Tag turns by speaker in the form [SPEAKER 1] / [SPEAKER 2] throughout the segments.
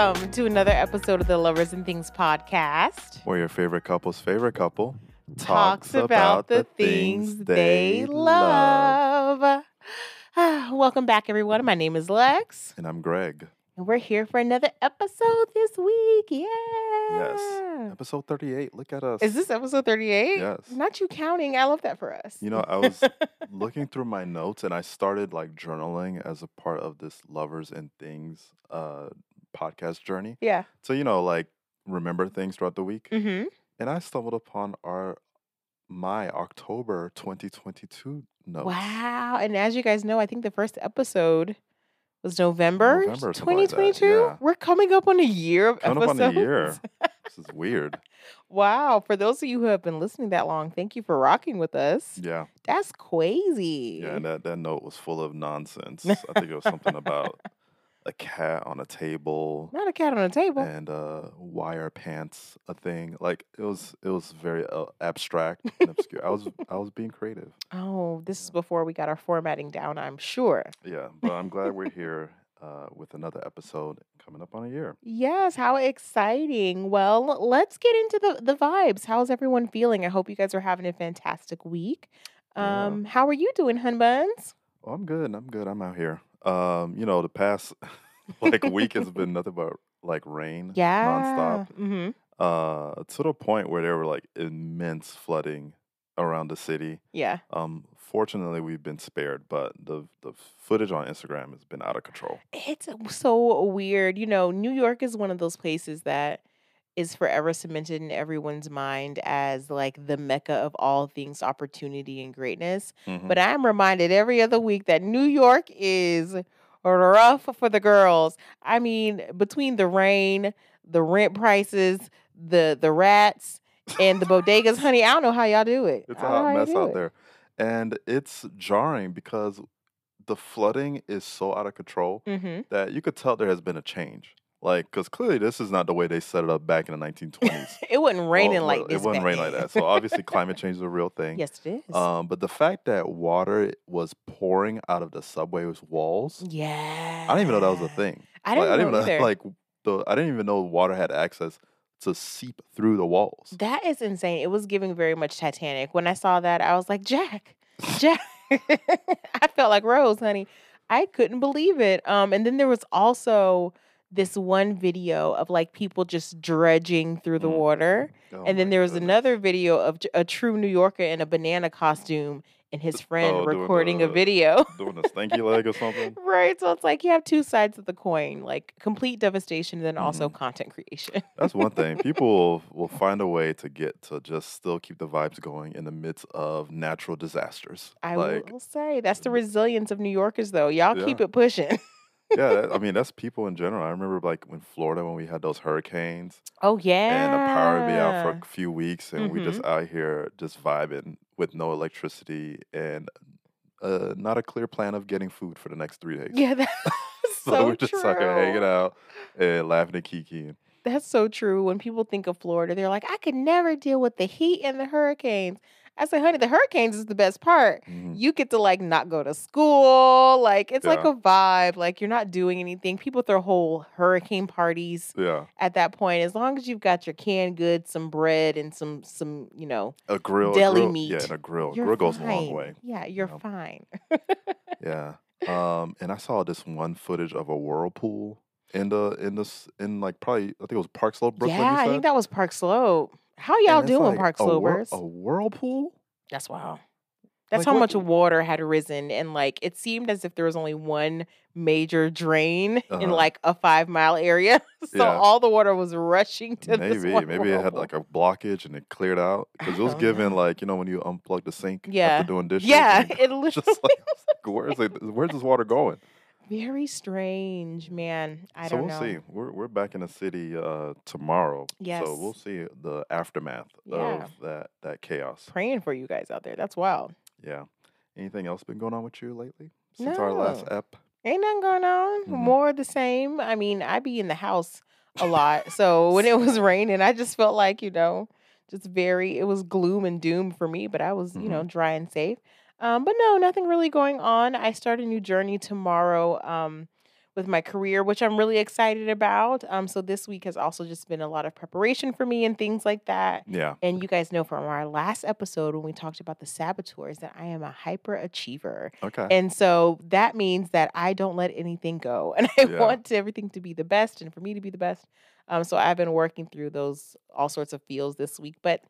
[SPEAKER 1] Welcome to another episode of the Lovers and Things podcast.
[SPEAKER 2] Where your favorite couple's favorite couple
[SPEAKER 1] Talks about the things they love. Ah, Welcome back, everyone. My name is Lex,
[SPEAKER 2] And I'm Greg.
[SPEAKER 1] and we're here for another episode this week. Yeah.
[SPEAKER 2] Yes. Episode 38. Look at us.
[SPEAKER 1] Is this episode 38?
[SPEAKER 2] Yes.
[SPEAKER 1] Not you counting. I love that for us.
[SPEAKER 2] You know, I was looking through my notes and I started like journaling as a part of this Lovers and Things uh podcast journey.
[SPEAKER 1] yeah.
[SPEAKER 2] So, you know, like remember things throughout the week.
[SPEAKER 1] Mm-hmm.
[SPEAKER 2] And I stumbled upon our my October 2022 notes.
[SPEAKER 1] Wow. And as you guys know, I think the first episode was November,
[SPEAKER 2] November, something like
[SPEAKER 1] 2022.
[SPEAKER 2] yeah.
[SPEAKER 1] We're coming up on a year of
[SPEAKER 2] Coming up on a year. This is weird.
[SPEAKER 1] wow. For those of you who have been listening that long, thank you for rocking with us.
[SPEAKER 2] Yeah.
[SPEAKER 1] That's crazy.
[SPEAKER 2] Yeah, and that, that note was full of nonsense. I think it was something about a cat on a table
[SPEAKER 1] Not a cat on a table.
[SPEAKER 2] and uh, wire pants a thing. Like it was it was very uh, abstract and obscure. I was I was being creative.
[SPEAKER 1] Oh, this is before we got our formatting down, I'm sure.
[SPEAKER 2] Yeah, but I'm glad we're here uh, with another episode coming up on a year.
[SPEAKER 1] Yes, how exciting. Well, let's get into the, the vibes. How's everyone feeling? I hope you guys are having a fantastic week.
[SPEAKER 2] Yeah.
[SPEAKER 1] Um, how are you doing, Hun Buns?
[SPEAKER 2] Oh, I'm good. I'm good. I'm out here. Um, you know, the past like week has been nothing but like rain
[SPEAKER 1] Yeah.
[SPEAKER 2] nonstop.
[SPEAKER 1] Mm-hmm.
[SPEAKER 2] Uh, to the point where there were like immense flooding around the city.
[SPEAKER 1] Yeah.
[SPEAKER 2] Um, fortunately, we've been spared, but the the footage on Instagram has been out of control.
[SPEAKER 1] It's so weird. You know, New York is one of those places that is forever cemented in everyone's mind as like the mecca of all things opportunity and greatness.
[SPEAKER 2] Mhm.
[SPEAKER 1] But I'm reminded every other week that New York is rough for the girls. I mean, between the rain, the rent prices, the the rats, and the bodegas, honey, I don't know how y'all do it.
[SPEAKER 2] it's a
[SPEAKER 1] don't know how
[SPEAKER 2] hot mess out
[SPEAKER 1] it.
[SPEAKER 2] there, and it's jarring because the flooding is so out of control
[SPEAKER 1] Mhm.
[SPEAKER 2] that you could tell there has been a change. Like, because clearly this is not the way they set it up back in the 1920s.
[SPEAKER 1] It wasn't raining
[SPEAKER 2] Well,
[SPEAKER 1] like this.
[SPEAKER 2] It wouldn't
[SPEAKER 1] back
[SPEAKER 2] rain like that. So obviously, climate change is a real thing.
[SPEAKER 1] yes, it is.
[SPEAKER 2] Um, but the fact that water was pouring out of the subway's walls,
[SPEAKER 1] yeah.
[SPEAKER 2] I didn't even know that was a thing.
[SPEAKER 1] I didn't
[SPEAKER 2] like, I didn't even
[SPEAKER 1] either.
[SPEAKER 2] know, like the I didn't even know water had access to seep through the walls.
[SPEAKER 1] That is insane. It was giving very much Titanic. When I saw that, I was like, Jack, Jack. I felt like Rose, honey. I couldn't believe it. Um, and then there was also this one video of like people just dredging through the
[SPEAKER 2] Mm.
[SPEAKER 1] water.
[SPEAKER 2] Oh
[SPEAKER 1] and then there was
[SPEAKER 2] goodness.
[SPEAKER 1] another video of a true New Yorker in a banana costume and his friend
[SPEAKER 2] oh,
[SPEAKER 1] recording a video.
[SPEAKER 2] doing a stanky leg or something.
[SPEAKER 1] right. So it's like you have two sides of the coin, like complete devastation and then also
[SPEAKER 2] Mm-hmm.
[SPEAKER 1] content creation.
[SPEAKER 2] That's one thing. People will, find a way to get to just still keep the vibes going in the midst of natural disasters.
[SPEAKER 1] I
[SPEAKER 2] like,
[SPEAKER 1] will say that's the resilience of New Yorkers, though. Y'all keep it pushing.
[SPEAKER 2] Yeah, that- I mean that's people in general. I remember like in Florida when we had those hurricanes
[SPEAKER 1] Oh yeah.
[SPEAKER 2] and the power would be out for a few weeks, and we
[SPEAKER 1] Mm-hmm.
[SPEAKER 2] just out here just vibing with no electricity and uh, not a clear plan of getting food for the next three days.
[SPEAKER 1] yeah, that's
[SPEAKER 2] so,
[SPEAKER 1] so
[SPEAKER 2] we're just
[SPEAKER 1] true.
[SPEAKER 2] out hanging out and laughing and kikiing.
[SPEAKER 1] That's so true. When people think of Florida, they're like, I could never deal with the heat and the hurricanes. I say, honey, the hurricanes is the best part.
[SPEAKER 2] Mhm.
[SPEAKER 1] You get to like not go to school. Like it's like a vibe. Like you're not doing anything. People throw whole hurricane parties
[SPEAKER 2] Yeah,
[SPEAKER 1] at that point. As long as you've got your canned goods, some bread, and some some you know
[SPEAKER 2] a grill, a
[SPEAKER 1] Deli
[SPEAKER 2] grill-
[SPEAKER 1] meat.
[SPEAKER 2] Yeah, and a grill.
[SPEAKER 1] You're
[SPEAKER 2] grill goes a
[SPEAKER 1] fine.
[SPEAKER 2] long way.
[SPEAKER 1] Yeah, you're
[SPEAKER 2] know?
[SPEAKER 1] fine.
[SPEAKER 2] Yeah. Um, and I saw this one footage of a whirlpool in the in this in like probably I think it was Park Slope, Brooklyn.
[SPEAKER 1] yeah,
[SPEAKER 2] you
[SPEAKER 1] I think that was Park Slope. How y'all doing,
[SPEAKER 2] like
[SPEAKER 1] Park
[SPEAKER 2] a whir-
[SPEAKER 1] Slopers?
[SPEAKER 2] A whirlpool?
[SPEAKER 1] That's wow. That's
[SPEAKER 2] Like,
[SPEAKER 1] how
[SPEAKER 2] what-
[SPEAKER 1] much water had risen, and like it seemed as if there was only one major drain in
[SPEAKER 2] Uh-huh.
[SPEAKER 1] like a five mile area, so
[SPEAKER 2] Yeah.
[SPEAKER 1] all the water was rushing to this
[SPEAKER 2] Maybe
[SPEAKER 1] one
[SPEAKER 2] maybe it had like a blockage and it cleared out because it was given like you know when you unplug the sink
[SPEAKER 1] Yeah.
[SPEAKER 2] after doing dishes.
[SPEAKER 1] yeah, it literally
[SPEAKER 2] just like where's it, where's this water going?
[SPEAKER 1] Very strange, man. I
[SPEAKER 2] so
[SPEAKER 1] don't
[SPEAKER 2] we'll
[SPEAKER 1] know.
[SPEAKER 2] see. We're we're back in the city uh tomorrow.
[SPEAKER 1] Yes.
[SPEAKER 2] So we'll see the aftermath
[SPEAKER 1] Yeah.
[SPEAKER 2] of that that chaos.
[SPEAKER 1] Praying for you guys out there. That's wild.
[SPEAKER 2] Yeah. Anything else been going on with you lately since our last ep?
[SPEAKER 1] Ain't nothing going on.
[SPEAKER 2] Mhm.
[SPEAKER 1] More of the same. I mean, I be in the house a lot. So when it was raining, I just felt like, you know, just very it was gloom and doom for me, but I was, you know, dry and safe. Um, but no, nothing really going on. I start a new journey tomorrow um with my career, which I'm really excited about. Um, so this week has also just been a lot of preparation for me and things like that.
[SPEAKER 2] Yeah.
[SPEAKER 1] And you guys know from our last episode when we talked about the saboteurs that I am a hyperachiever.
[SPEAKER 2] Okay.
[SPEAKER 1] And so that means that I don't let anything go. And I
[SPEAKER 2] Yeah.
[SPEAKER 1] want everything to be the best and for me to be the best. Um, so I've been working through those all sorts of feels this week. But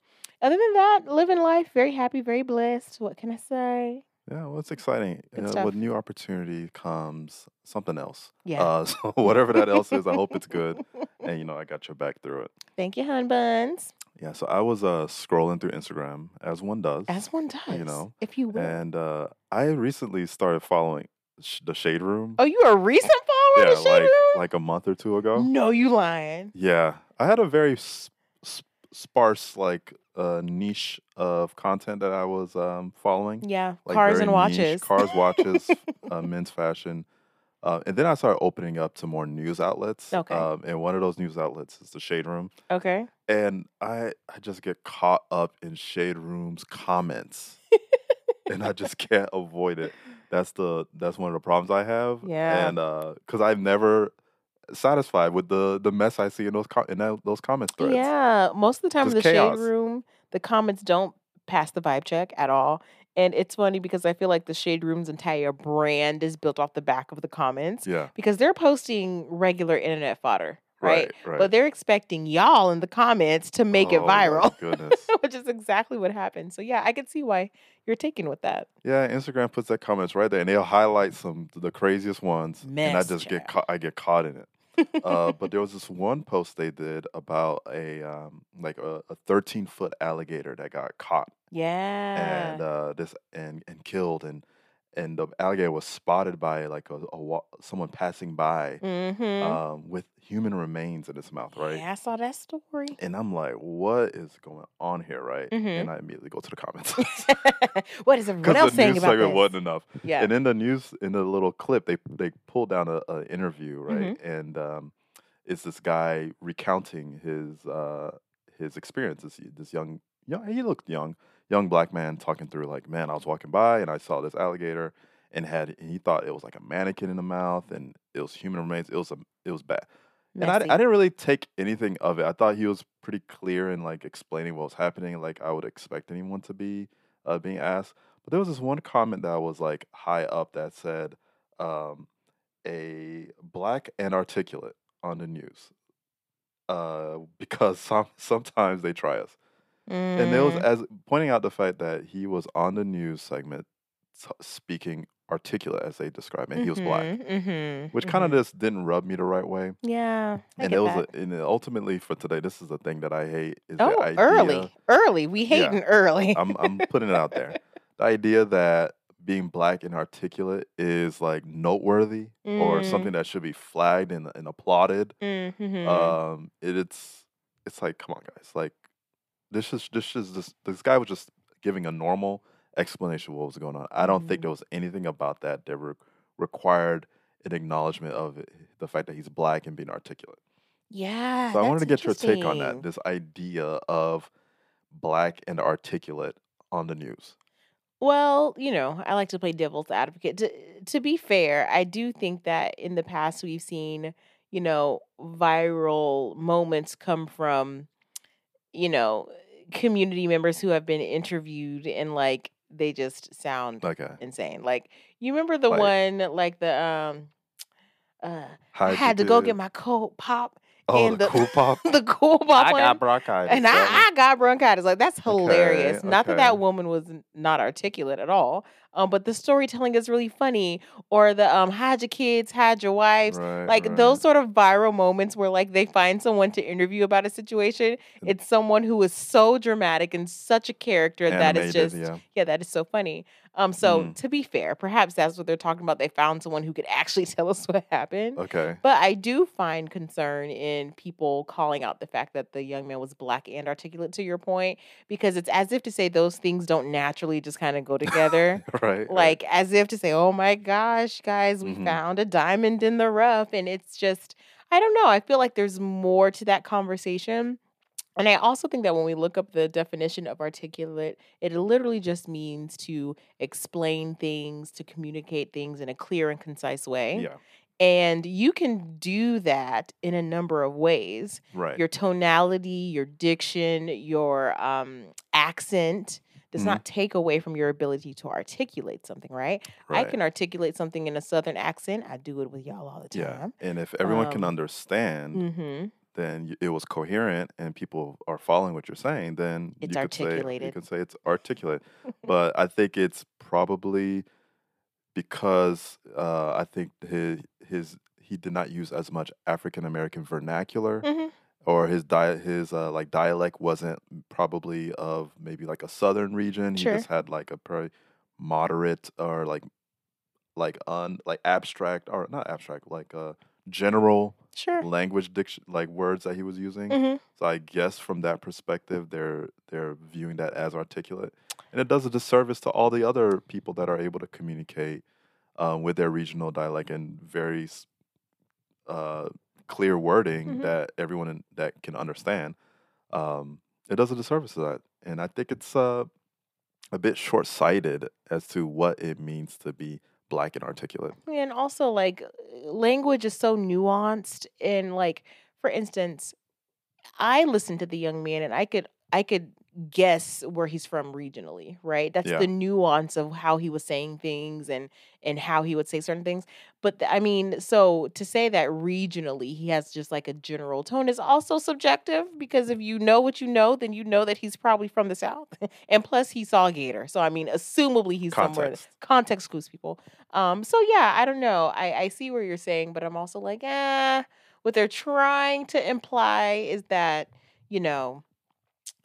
[SPEAKER 1] other than that, living life, very happy, very blessed. What can I say?
[SPEAKER 2] Yeah, well, it's exciting. Uh, with new opportunity comes something else.
[SPEAKER 1] Yeah.
[SPEAKER 2] Uh, so whatever that else is, I hope it's good. And you know, I got your back through it.
[SPEAKER 1] Thank you, hun buns.
[SPEAKER 2] Yeah. So I was uh scrolling through Instagram as one does,
[SPEAKER 1] As one does, You
[SPEAKER 2] know,
[SPEAKER 1] if you will.
[SPEAKER 2] and uh, I recently started following sh- the Shade Room.
[SPEAKER 1] oh, you a recent follower
[SPEAKER 2] yeah,
[SPEAKER 1] of the Shade
[SPEAKER 2] like
[SPEAKER 1] Room?
[SPEAKER 2] like a month or two ago.
[SPEAKER 1] No, you lying.
[SPEAKER 2] Yeah, I had a very s- s- sparse like uh, niche of content that I was um, following.
[SPEAKER 1] Yeah,
[SPEAKER 2] like
[SPEAKER 1] cars and
[SPEAKER 2] niche,
[SPEAKER 1] watches.
[SPEAKER 2] cars, watches, uh, men's fashion, uh, and then I started opening up to more news outlets.
[SPEAKER 1] Okay.
[SPEAKER 2] Um, and one of those news outlets is the Shade Room,
[SPEAKER 1] okay.
[SPEAKER 2] and I I just get caught up in Shade Room's comments, and I just can't avoid it. That's the that's one of the problems I have.
[SPEAKER 1] Yeah.
[SPEAKER 2] And because I've never satisfied with the the mess I see in those co- in that, those comments threads.
[SPEAKER 1] Yeah, most of the time in the
[SPEAKER 2] chaos.
[SPEAKER 1] shade room, the comments don't pass the vibe check at all. And it's funny because I feel like the shade room's entire brand is built off the back of the comments
[SPEAKER 2] Yeah.
[SPEAKER 1] because they're posting regular internet fodder, right?
[SPEAKER 2] Right. Right.
[SPEAKER 1] But they're expecting y'all in the comments to make it
[SPEAKER 2] Oh, my
[SPEAKER 1] viral,
[SPEAKER 2] Goodness.
[SPEAKER 1] which is exactly what happened. So yeah, I can see why you're taken with that.
[SPEAKER 2] Yeah, Instagram puts that comments right there, and they'll highlight some the craziest ones, and I just get caught. I get caught in it. Uh, but there was this one post they did about a um, like a, a 13 foot alligator that got caught
[SPEAKER 1] Yeah.
[SPEAKER 2] and uh, this and and killed, and and the alligator was spotted by like a, a wa- someone passing by
[SPEAKER 1] mm-hmm.
[SPEAKER 2] um, with human remains in its mouth, right?
[SPEAKER 1] Yeah, I saw that story.
[SPEAKER 2] And I'm like, what is going on here, right?
[SPEAKER 1] Mhm.
[SPEAKER 2] And I immediately go to the comments
[SPEAKER 1] what is everyone else
[SPEAKER 2] the
[SPEAKER 1] saying about
[SPEAKER 2] segment
[SPEAKER 1] this?
[SPEAKER 2] wasn't enough.
[SPEAKER 1] Yeah.
[SPEAKER 2] And in the news, in the little clip, they they pulled down a, a interview, right?
[SPEAKER 1] Mm-hmm.
[SPEAKER 2] And um, it's this guy recounting his uh, his experiences. He- This young, young, he looked young, young black man talking through like, man, I was walking by and I saw this alligator, and had and he thought it was like a mannequin in the mouth, and it was human remains. It was a, it was bad. And I, I didn't really take anything of it. I thought he was pretty clear in like explaining what was happening, like I would expect anyone to be uh, being asked. But there was this one comment that was like high up that said, um, "A black and articulate on the news," uh, because some sometimes they try us, and there was
[SPEAKER 1] Mm.
[SPEAKER 2] as pointing out the fact that he was on the news segment s- speaking articulate as they describe, it, and he was black,
[SPEAKER 1] Mhm,
[SPEAKER 2] which kind of just didn't rub me the right way
[SPEAKER 1] yeah. I
[SPEAKER 2] and it was
[SPEAKER 1] that.
[SPEAKER 2] a, and ultimately for today this is the thing that i hate is
[SPEAKER 1] oh
[SPEAKER 2] the idea
[SPEAKER 1] early, early. We
[SPEAKER 2] Yeah.
[SPEAKER 1] hating early.
[SPEAKER 2] i'm i'm putting it out there the idea that being black and articulate is like noteworthy or
[SPEAKER 1] Mm.
[SPEAKER 2] something that should be flagged and, and applauded
[SPEAKER 1] Mhm.
[SPEAKER 2] um it, it's it's like come on guys like this is this is this this guy was just giving a normal explanation of what was going on i don't think
[SPEAKER 1] Mhm.
[SPEAKER 2] there was anything about that that re- required an acknowledgement of it, the fact that he's black and being articulate
[SPEAKER 1] yeah.
[SPEAKER 2] so I wanted to get your take on that. This idea of black and articulate on the news.
[SPEAKER 1] Well, you know, I like to play devil's advocate. To, to be fair, I do think that in the past we've seen, you know, viral moments come from, you know, community members who have been interviewed and like they just sound
[SPEAKER 2] Okay.
[SPEAKER 1] insane. Like you remember the
[SPEAKER 2] Like-
[SPEAKER 1] one like the um uh I had to go get my cold pop
[SPEAKER 2] oh
[SPEAKER 1] and
[SPEAKER 2] the,
[SPEAKER 1] the
[SPEAKER 2] cool pop.
[SPEAKER 1] the cool pop
[SPEAKER 2] I
[SPEAKER 1] one.
[SPEAKER 2] got bronchitis.
[SPEAKER 1] And
[SPEAKER 2] that
[SPEAKER 1] I, I got bronchitis. Like that's hilarious.
[SPEAKER 2] Okay,
[SPEAKER 1] Not that
[SPEAKER 2] okay.
[SPEAKER 1] that woman was not articulate at all. Um, but the storytelling is really funny. Or the um, hide your kids, hide your wives.
[SPEAKER 2] right,
[SPEAKER 1] Like
[SPEAKER 2] right.
[SPEAKER 1] those sort of viral moments where like they find someone to interview about a situation. It's someone who is so dramatic and such a character that is just
[SPEAKER 2] yeah.
[SPEAKER 1] yeah, that is so funny. Um, so
[SPEAKER 2] Mm.
[SPEAKER 1] to be fair, perhaps that's what they're talking about. They found someone who could actually tell us what happened.
[SPEAKER 2] Okay.
[SPEAKER 1] But I do find concern in people calling out the fact that the young man was black and articulate to your point, because it's as if to say those things don't naturally just kind of go together.
[SPEAKER 2] Right. right.
[SPEAKER 1] like as if to say, oh my gosh, guys, we
[SPEAKER 2] Mhm.
[SPEAKER 1] found a diamond in the rough. And it's just, I don't know. I feel like there's more to that conversation. And I also think that when we look up the definition of articulate, it literally just means to explain things, to communicate things in a clear and concise way.
[SPEAKER 2] yeah.
[SPEAKER 1] And you can do that in a number of ways.
[SPEAKER 2] Right.
[SPEAKER 1] Your tonality, your diction, your um, accent does
[SPEAKER 2] Mhm.
[SPEAKER 1] not take away from your ability to articulate something, right? I can articulate something in a southern accent. I do it with y'all all the time. Yeah.
[SPEAKER 2] And if everyone can
[SPEAKER 1] Um,
[SPEAKER 2] understand,
[SPEAKER 1] Mm-hmm.
[SPEAKER 2] then it was coherent and people are following what you're saying, then
[SPEAKER 1] It's
[SPEAKER 2] you could say you
[SPEAKER 1] articulated.
[SPEAKER 2] could say it's articulate. but I think it's probably because uh, I think his his he did not use as much African American vernacular,
[SPEAKER 1] hmm
[SPEAKER 2] or his di- his uh, like dialect wasn't probably of maybe like a southern region. He just had like a pretty moderate or like like un like abstract or not abstract like uh general
[SPEAKER 1] Sure.
[SPEAKER 2] language diction like words that he was using.
[SPEAKER 1] hmm
[SPEAKER 2] So I guess from that perspective, they're they're viewing that as articulate, and it does a disservice to all the other people that are able to communicate um, with their regional dialect and very uh, clear wording
[SPEAKER 1] Mhm.
[SPEAKER 2] that everyone in, that can understand. Um, it does a disservice to that, and I think it's uh, a bit short sighted as to what it means to be black and articulate.
[SPEAKER 1] And also, like, language is so nuanced. And, like, for instance, I listened to the young man and I could I could guess where he's from regionally, right? That's
[SPEAKER 2] Yeah.
[SPEAKER 1] the nuance of how he was saying things and and how he would say certain things. But I mean, so to say that regionally he has just like a general tone is also subjective because if you know what you know, then you know that he's probably from the south. and plus he saw Gator. So I mean, assumably he's somewhere
[SPEAKER 2] Context.
[SPEAKER 1] context clues people. Um, so yeah, I don't know. I, I see where you're saying, but I'm also like, ah, what they're trying to imply is that, you know,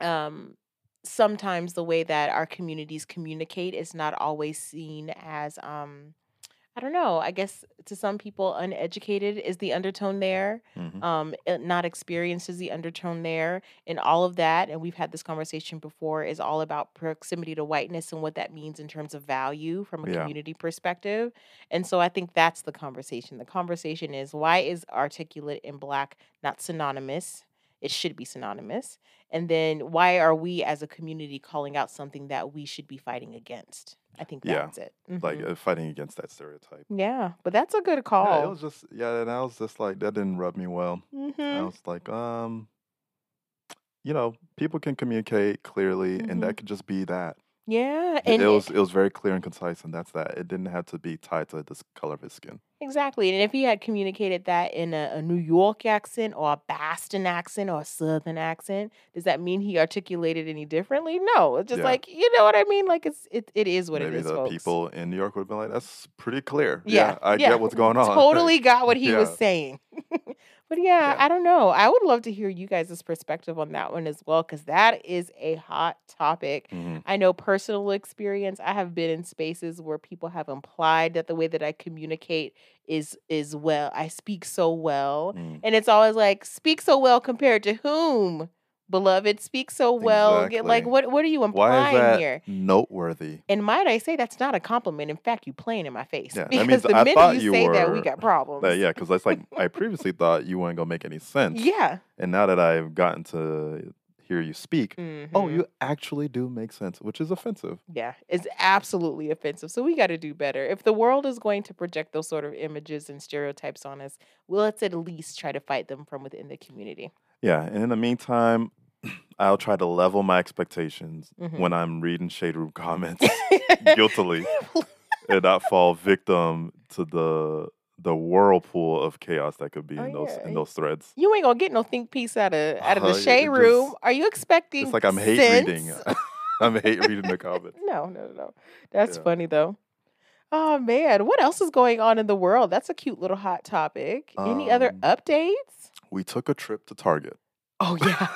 [SPEAKER 1] um, sometimes the way that our communities communicate is not always seen as um I don't know. I guess to some people, uneducated is the undertone there.
[SPEAKER 2] Mhm.
[SPEAKER 1] Um, not experienced is the undertone there, and all of that. And we've had this conversation before. Is all about proximity to whiteness and what that means in terms of value from a
[SPEAKER 2] Yeah.
[SPEAKER 1] community perspective. And so I think that's the conversation. The conversation is why is articulate and black not synonymous? It should be synonymous. And then why are we as a community calling out something that we should be fighting against? I think
[SPEAKER 2] Yeah.
[SPEAKER 1] that's it.
[SPEAKER 2] Like
[SPEAKER 1] Mhm.
[SPEAKER 2] uh, fighting against that stereotype.
[SPEAKER 1] Yeah, but that's a good call.
[SPEAKER 2] Yeah, it was just yeah, and I was just like that didn't rub me well. I
[SPEAKER 1] Mm-hmm.
[SPEAKER 2] was like, um, you know, people can communicate clearly, and
[SPEAKER 1] Mm-hmm.
[SPEAKER 2] that could just be that.
[SPEAKER 1] Yeah,
[SPEAKER 2] It,
[SPEAKER 1] and
[SPEAKER 2] it
[SPEAKER 1] it-
[SPEAKER 2] was it was very clear and concise, and that's that. It didn't have to be tied to the color of his skin.
[SPEAKER 1] exactly. And if he had communicated that in a, a New York accent or a Boston accent or a Southern accent, does that mean he articulated any differently? No. It's just
[SPEAKER 2] Yeah.
[SPEAKER 1] like you know what I mean. Like it's it, it is what
[SPEAKER 2] Maybe
[SPEAKER 1] it is,
[SPEAKER 2] the
[SPEAKER 1] folks.
[SPEAKER 2] people in New York would have been like, "That's pretty clear.
[SPEAKER 1] Yeah,
[SPEAKER 2] I
[SPEAKER 1] yeah.
[SPEAKER 2] get what's going on."
[SPEAKER 1] Totally got what he was saying. but yeah,
[SPEAKER 2] Yeah.
[SPEAKER 1] I don't know. I would love to hear you guys' perspective on that one as well, because that is a hot topic.
[SPEAKER 2] Mhm.
[SPEAKER 1] I know personal experience. I have been in spaces where people have implied that the way that I communicate is is well. I speak so well,
[SPEAKER 2] Mm.
[SPEAKER 1] and it's always like speak so well compared to whom, beloved? Speak so well. Get like what? What are you implying here?
[SPEAKER 2] noteworthy?
[SPEAKER 1] And might I say that's not a compliment. In fact, you playing in my face
[SPEAKER 2] Yeah,
[SPEAKER 1] because
[SPEAKER 2] means
[SPEAKER 1] the
[SPEAKER 2] I
[SPEAKER 1] minute
[SPEAKER 2] thought
[SPEAKER 1] you,
[SPEAKER 2] you
[SPEAKER 1] say that, we got problems.
[SPEAKER 2] That, yeah, because that's like I previously thought you weren't gonna make any sense,
[SPEAKER 1] Yeah.
[SPEAKER 2] and now that I've gotten to hear you speak, oh,
[SPEAKER 1] Mhm.
[SPEAKER 2] you actually do make sense, which is offensive.
[SPEAKER 1] Yeah, it's absolutely offensive. So we got to do better. If the world is going to project those sort of images and stereotypes on us, well, let's at least try to fight them from within the community.
[SPEAKER 2] Yeah, and in the meantime, I'll try to level my expectations
[SPEAKER 1] Mhm.
[SPEAKER 2] when I'm reading shade room comments guiltily and not fall victim to the the whirlpool of chaos that could be
[SPEAKER 1] Oh,
[SPEAKER 2] in those
[SPEAKER 1] yeah.
[SPEAKER 2] in those threads.
[SPEAKER 1] You ain't gonna get no think piece out of out of
[SPEAKER 2] Uh,
[SPEAKER 1] the
[SPEAKER 2] it
[SPEAKER 1] shade
[SPEAKER 2] just-
[SPEAKER 1] room. Are you expecting?
[SPEAKER 2] It's like I'm hate
[SPEAKER 1] sense?
[SPEAKER 2] reading. I'm hate reading the comments.
[SPEAKER 1] No, no, no. That's
[SPEAKER 2] Yeah.
[SPEAKER 1] funny though. Oh man, what else is going on in the world? That's a cute little hot topic. Any other
[SPEAKER 2] Um,
[SPEAKER 1] updates?
[SPEAKER 2] We took a trip to Target.
[SPEAKER 1] Oh yeah,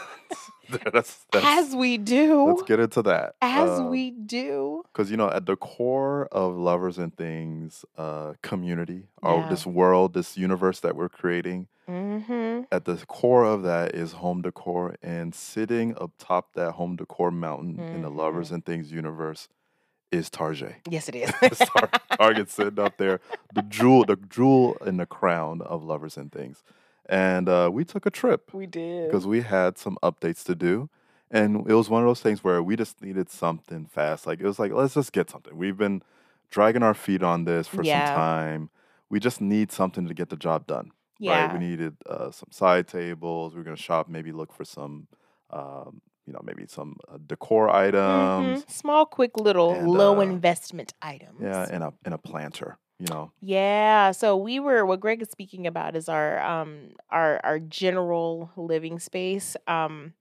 [SPEAKER 2] that's, that's
[SPEAKER 1] as we do,
[SPEAKER 2] let's get into that.
[SPEAKER 1] as we do.
[SPEAKER 2] because you know at the core of lovers and things uh community or
[SPEAKER 1] Yeah.
[SPEAKER 2] this world this universe that we're creating
[SPEAKER 1] Mm-hmm.
[SPEAKER 2] at the core of that is home decor and sitting atop that home decor mountain in the
[SPEAKER 1] Mm-hmm.
[SPEAKER 2] lovers and things universe is Target.
[SPEAKER 1] Yes, it is.
[SPEAKER 2] Tar- Target sitting up there, the jewel, the jewel in the crown of lovers and things. And uh, we took a trip
[SPEAKER 1] we did.
[SPEAKER 2] because we had some updates to do. And it was one of those things where we just needed something fast. Like it was like, let's just get something. We've been dragging our feet on this for
[SPEAKER 1] Yeah.
[SPEAKER 2] some time. we just need something to get the job done. Right?
[SPEAKER 1] Yeah.
[SPEAKER 2] We needed uh, some side tables. We are gonna shop, maybe look for some, um, you know, maybe some uh, decor items.
[SPEAKER 1] Mm-hmm. Small, quick, little,
[SPEAKER 2] And,
[SPEAKER 1] low
[SPEAKER 2] uh,
[SPEAKER 1] investment items.
[SPEAKER 2] Yeah, and a and a planter. You know.
[SPEAKER 1] Yeah, so we were what Greg is speaking about is our um our our general living space. Um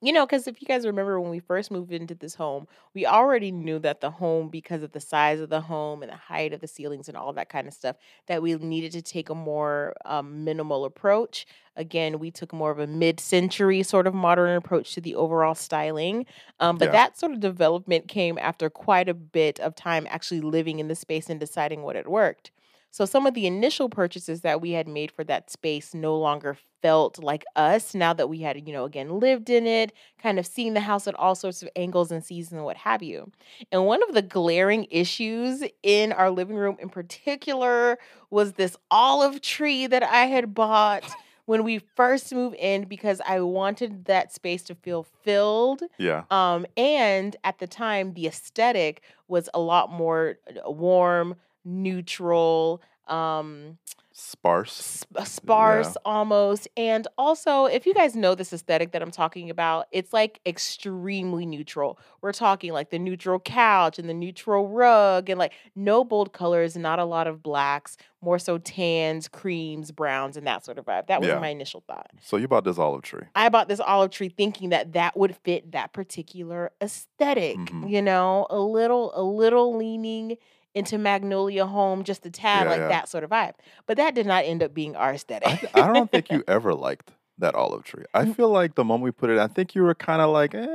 [SPEAKER 1] you know, because if you guys remember when we first moved into this home, we already knew that the home, because of the size of the home and the height of the ceilings and all that kind of stuff, that we needed to take a more um, minimal approach. Again, we took more of a mid century sort of modern approach to the overall styling. Um, but
[SPEAKER 2] Yeah.
[SPEAKER 1] that sort of development came after quite a bit of time actually living in the space and deciding what had worked. So some of the initial purchases that we had made for that space no longer felt like us now that we had, you know, again lived in it, kind of seeing the house at all sorts of angles and seasons and what have you. And one of the glaring issues in our living room in particular was this olive tree that I had bought when we first moved in because I wanted that space to feel filled
[SPEAKER 2] Yeah.
[SPEAKER 1] um, and at the time, the aesthetic was a lot more uh, warm, neutral, um,
[SPEAKER 2] Sparse.
[SPEAKER 1] sp- sparse almost. And also, if you guys know this aesthetic that I'm talking about, it's like extremely neutral. We're talking like the neutral couch and the neutral rug, and like no bold colors, not a lot of blacks, more so tans, creams, browns, and that sort of vibe. That was
[SPEAKER 2] Yeah.
[SPEAKER 1] my initial thought.
[SPEAKER 2] So you bought this olive tree.
[SPEAKER 1] I bought this olive tree thinking that that would fit that particular aesthetic,
[SPEAKER 2] Mhm.
[SPEAKER 1] you know, a little a little leaning into Magnolia Home just a tad
[SPEAKER 2] Yeah,
[SPEAKER 1] like
[SPEAKER 2] yeah.
[SPEAKER 1] that sort of vibe. But that did not end up being our aesthetic.
[SPEAKER 2] th- I don't think you ever liked that olive tree. I feel like the moment we put it, I think you were kind of like, eh.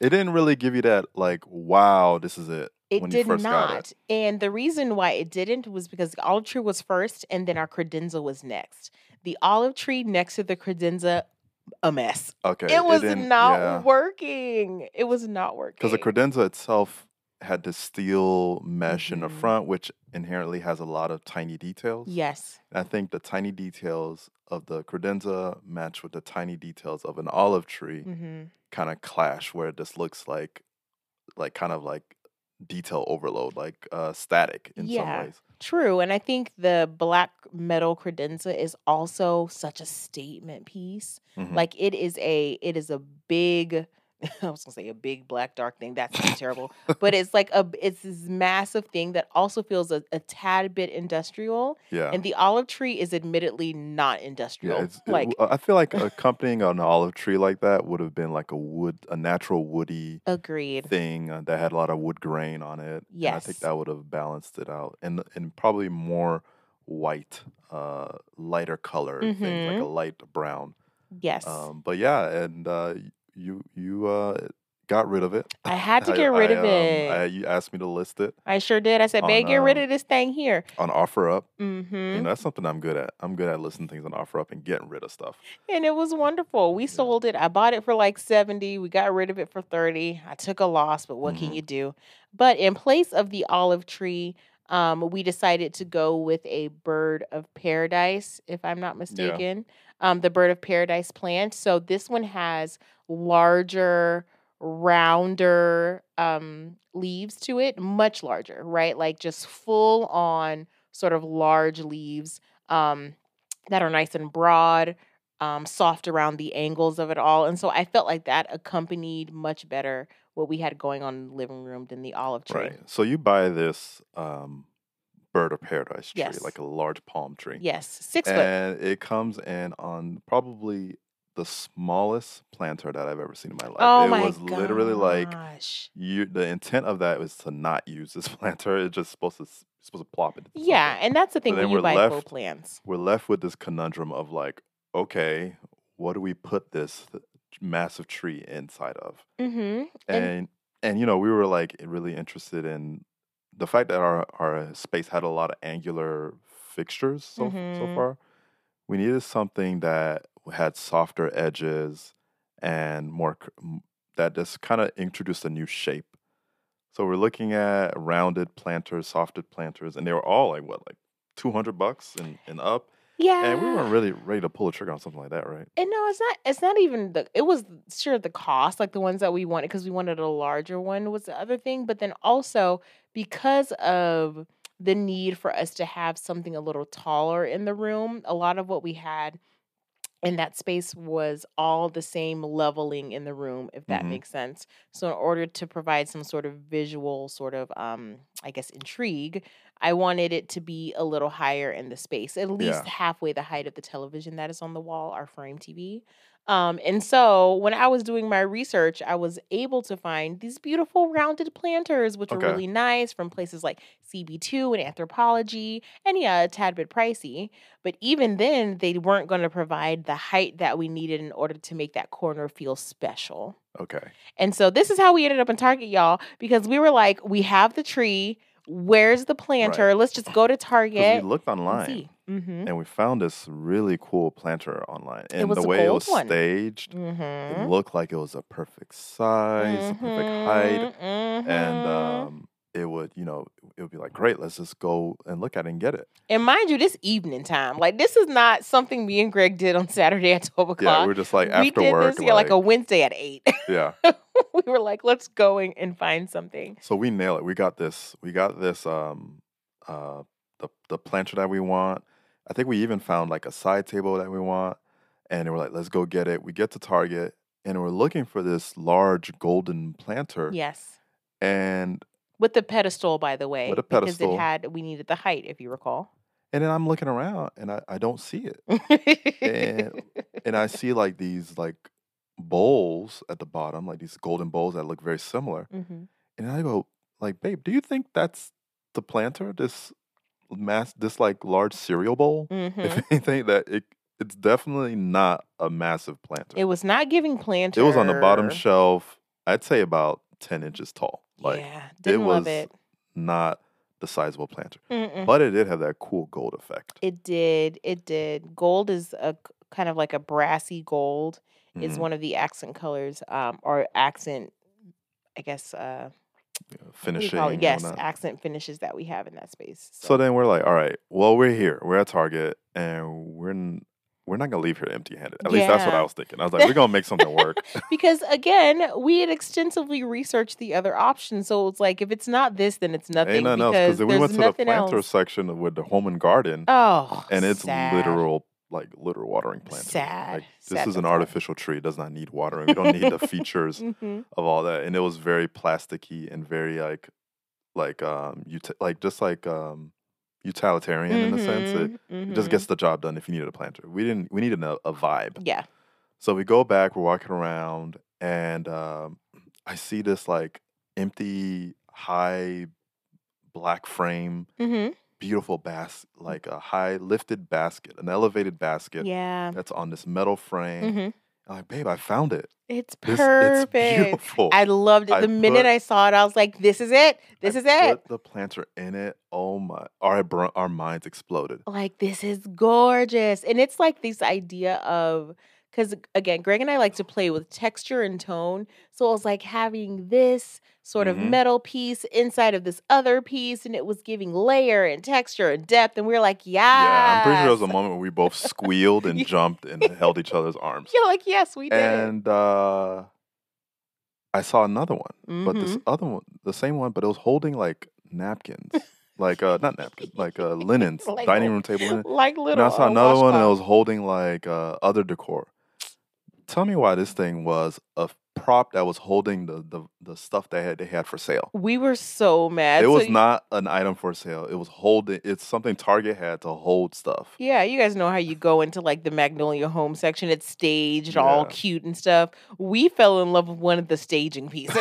[SPEAKER 2] It didn't really give you that like, wow, this is it.
[SPEAKER 1] It did
[SPEAKER 2] got it.
[SPEAKER 1] not. And the reason why it didn't was because the olive tree was first and then our credenza was next. The olive tree next to the credenza, a mess.
[SPEAKER 2] Okay,
[SPEAKER 1] It was
[SPEAKER 2] didn't-
[SPEAKER 1] not
[SPEAKER 2] yeah.
[SPEAKER 1] working. It was not working.
[SPEAKER 2] because the credenza itself had the steel mesh in the
[SPEAKER 1] Mhm.
[SPEAKER 2] front, which inherently has a lot of tiny details.
[SPEAKER 1] Yes.
[SPEAKER 2] I think the tiny details of the credenza match with the tiny details of an olive tree
[SPEAKER 1] hmm
[SPEAKER 2] kind of clash, where it just looks like, like kind of like detail overload, like uh, static in some ways.
[SPEAKER 1] True. And I think the black metal credenza is also such a statement piece.
[SPEAKER 2] Mhm.
[SPEAKER 1] Like it is a it is a big I was gonna say a big black dark thing. That sounds terrible. But it's like a it's this massive thing that also feels a, a tad bit industrial.
[SPEAKER 2] yeah.
[SPEAKER 1] And the olive tree is admittedly not industrial.
[SPEAKER 2] Yeah, it's, it
[SPEAKER 1] like
[SPEAKER 2] w- I feel like accompanying an olive tree like that would have been like a wood, a natural woody
[SPEAKER 1] agreed.
[SPEAKER 2] thing uh, that had a lot of wood grain on it. And I think that would have balanced it out, and and probably more white, uh, lighter color things like a
[SPEAKER 1] Mhm.
[SPEAKER 2] light brown.
[SPEAKER 1] Yes.
[SPEAKER 2] Um, but yeah, and uh, you you uh, got rid of it.
[SPEAKER 1] I had to
[SPEAKER 2] I,
[SPEAKER 1] get rid
[SPEAKER 2] I,
[SPEAKER 1] of
[SPEAKER 2] um,
[SPEAKER 1] it.
[SPEAKER 2] I, you asked me to list it
[SPEAKER 1] I sure did. I said,
[SPEAKER 2] on
[SPEAKER 1] babe, get rid
[SPEAKER 2] um,
[SPEAKER 1] of this thing here.
[SPEAKER 2] on OfferUp.
[SPEAKER 1] Mm-hmm.
[SPEAKER 2] You know, that's something I'm good at. I'm good at listing things on OfferUp and getting rid of stuff.
[SPEAKER 1] And it was wonderful. We
[SPEAKER 2] Yeah.
[SPEAKER 1] sold it. I bought it for like 70. We got rid of it for 30. I took a loss, but what can
[SPEAKER 2] hmm
[SPEAKER 1] you do? But in place of the olive tree, um, we decided to go with a bird of paradise, if I'm not
[SPEAKER 2] Yeah.
[SPEAKER 1] mistaken. Um, the bird of paradise plant. So this one has larger, rounder um, leaves to it, much larger, right? Like just full on sort of large leaves um, that are nice and broad, um, soft around the angles of it all. And so I felt like that accompanied much better what we had going on in the living room than the olive tree.
[SPEAKER 2] Right. So you buy this um, bird of paradise tree,
[SPEAKER 1] Yes.
[SPEAKER 2] like a large palm tree,
[SPEAKER 1] Yes, six foot.
[SPEAKER 2] and it comes in on probably the smallest planter that I've ever seen in my life.
[SPEAKER 1] Oh
[SPEAKER 2] it
[SPEAKER 1] my
[SPEAKER 2] was literally like
[SPEAKER 1] gosh.
[SPEAKER 2] you. The intent of that was to not use this planter. It's just supposed to supposed to plop it.
[SPEAKER 1] Yeah,
[SPEAKER 2] something.
[SPEAKER 1] and that's the thing when you buy
[SPEAKER 2] left-
[SPEAKER 1] plants.
[SPEAKER 2] We're left with this conundrum of like, okay, what do we put this massive tree inside of?
[SPEAKER 1] Mm-hmm. And
[SPEAKER 2] and and you know we were like really interested in the fact that our our space had a lot of angular fixtures so so
[SPEAKER 1] Mhm.
[SPEAKER 2] far we needed something that had softer edges and more that just kind of introduced a new shape so we're looking at rounded planters softed planters and they were all like what like 200 bucks and, and up Yeah, and we weren't really ready to pull a trigger on something like that right
[SPEAKER 1] And no, it's not. It's not even the. It was sure the cost, like the ones that we wanted, because we wanted a larger one was the other thing. But then also because of the need for us to have something a little taller in the room. A lot of what we had in that space was all the same leveling in the room if that
[SPEAKER 2] Mhm.
[SPEAKER 1] makes sense so in order to provide some sort of visual sort of um i guess intrigue i wanted it to be a little higher in the space at least
[SPEAKER 2] Yeah.
[SPEAKER 1] halfway the height of the television that is on the wall our frame tv um and so when i was doing my research i was able to find these beautiful rounded planters which were really nice from places like cb2 and Anthropologie and yeah a tad bit pricey but even then, they weren't going to provide the height that we needed in order to make that corner feel special.
[SPEAKER 2] Okay.
[SPEAKER 1] And so this is how we ended up in Target, y'all, because we were like, we have the tree. Where's the planter? Let's just go to
[SPEAKER 2] Because we
[SPEAKER 1] Target
[SPEAKER 2] looked online.
[SPEAKER 1] Mm-hmm.
[SPEAKER 2] and we found this really cool planter online. And the way it was
[SPEAKER 1] one.
[SPEAKER 2] staged, it
[SPEAKER 1] Mm-hmm.
[SPEAKER 2] looked like it was a perfect size, a perfect height. And
[SPEAKER 1] mm-hmm.
[SPEAKER 2] um, it would, you know, it would be like, great, let's just go and look at it and get it.
[SPEAKER 1] and mind you, this evening time, like this is not something me and Greg did on Saturday at twelve o'clock.
[SPEAKER 2] Yeah, we're just like
[SPEAKER 1] we
[SPEAKER 2] after
[SPEAKER 1] did
[SPEAKER 2] work.
[SPEAKER 1] this yeah, like a Wednesday at eight.
[SPEAKER 2] yeah.
[SPEAKER 1] we were like, let's go and- and find something.
[SPEAKER 2] So we nail it. We got this. We got this. Um, uh, the the planter that we want. I think we even found like a side table that we want, and we're like, let's go get it. We get to Target, and we're looking for this large golden planter,
[SPEAKER 1] Yes.
[SPEAKER 2] and
[SPEAKER 1] With the pedestal, by the way,
[SPEAKER 2] With a pedestal, because
[SPEAKER 1] it had we needed the height, if you recall.
[SPEAKER 2] and then I'm looking around, and I, I don't see it, and and I see like these like bowls at the bottom, like these golden bowls that look very similar,
[SPEAKER 1] hmm
[SPEAKER 2] and I go like, babe, do you think that's the planter? This mass, this like large cereal bowl?
[SPEAKER 1] hmm
[SPEAKER 2] if anything, that it it's definitely not a massive planter.
[SPEAKER 1] It was not giving planter.
[SPEAKER 2] It was on the bottom shelf. I'd say about ten inches tall. Like
[SPEAKER 1] yeah, didn't
[SPEAKER 2] was
[SPEAKER 1] love it.
[SPEAKER 2] not the sizable planter,
[SPEAKER 1] Mm-mm.
[SPEAKER 2] but it did have that cool gold effect.
[SPEAKER 1] It did. It did. Gold is a kind of like a brassy gold. Is
[SPEAKER 2] Mhm.
[SPEAKER 1] one of the accent colors, um, or accent, I guess. Uh,
[SPEAKER 2] Yeah,
[SPEAKER 1] what do you
[SPEAKER 2] finishing.
[SPEAKER 1] it? Yes, accent finishes that we have in that space.
[SPEAKER 2] So then we're like, all right, well, we're here. We're at Target, and we're n- we're not gonna leave here empty-handed. At least that's what I was thinking. I was like, we're gonna make something work.
[SPEAKER 1] because again, we had extensively researched the other options. So it's like if it's not this, then it's nothing.
[SPEAKER 2] Ain't nothing else
[SPEAKER 1] because
[SPEAKER 2] because we went to the planter
[SPEAKER 1] else.
[SPEAKER 2] section with the home and garden,
[SPEAKER 1] Oh,
[SPEAKER 2] and it's
[SPEAKER 1] sad.
[SPEAKER 2] literal like literal watering planter.
[SPEAKER 1] Sad.
[SPEAKER 2] Like, this
[SPEAKER 1] Sad,
[SPEAKER 2] is an artificial tree. It does not need watering. We don't need the features
[SPEAKER 1] Mhm.
[SPEAKER 2] of all that. And it was very plasticky and very like like um like just like um utilitarian in a sense. It,
[SPEAKER 1] Mhm,
[SPEAKER 2] it just
[SPEAKER 1] mhm.
[SPEAKER 2] gets the job done if you needed a planter. We didn't we needed a, a vibe.
[SPEAKER 1] Yeah.
[SPEAKER 2] So we go back, we're walking around, and um, I see this like empty, high black frame,
[SPEAKER 1] hmm
[SPEAKER 2] beautiful bas like a high lifted basket, an elevated basket
[SPEAKER 1] Yeah.
[SPEAKER 2] that's on this metal frame.
[SPEAKER 1] hmm
[SPEAKER 2] I'm like, babe, I found it.
[SPEAKER 1] It's
[SPEAKER 2] This,
[SPEAKER 1] perfect.
[SPEAKER 2] it's beautiful.
[SPEAKER 1] I loved it.
[SPEAKER 2] I
[SPEAKER 1] The minute
[SPEAKER 2] put-
[SPEAKER 1] I saw it, I was like, "This is it. This
[SPEAKER 2] I
[SPEAKER 1] is it."
[SPEAKER 2] The planter in it. Oh my! Our our minds exploded.
[SPEAKER 1] like this is gorgeous and it's like this idea of because again greg and i like to play with texture and tone so it was like having this sort of
[SPEAKER 2] Mhm.
[SPEAKER 1] metal piece inside of this other piece and it was giving layer and texture and depth and we were like yeah
[SPEAKER 2] Yeah, I'm pretty sure there was a moment where we both squealed and jumped and held each other's arms.
[SPEAKER 1] you're like yes we did
[SPEAKER 2] And uh, I saw another one, but this
[SPEAKER 1] Mhm.
[SPEAKER 2] other one, the same one, but it was holding like napkins, like uh, not napkins, like uh, linens,
[SPEAKER 1] Like
[SPEAKER 2] dining room table linen.
[SPEAKER 1] like little.
[SPEAKER 2] And I saw another one, and it was holding like uh, other decor. Tell me why this thing was a prop that was holding the the, the stuff they had they had for sale.
[SPEAKER 1] we were so mad
[SPEAKER 2] It
[SPEAKER 1] So
[SPEAKER 2] was
[SPEAKER 1] y-
[SPEAKER 2] not an item for sale. It was holding. It's something Target had to hold stuff.
[SPEAKER 1] Yeah, you guys know how you go into like the Magnolia Home section. It's staged, all cute and stuff. We fell in love with one of the staging pieces.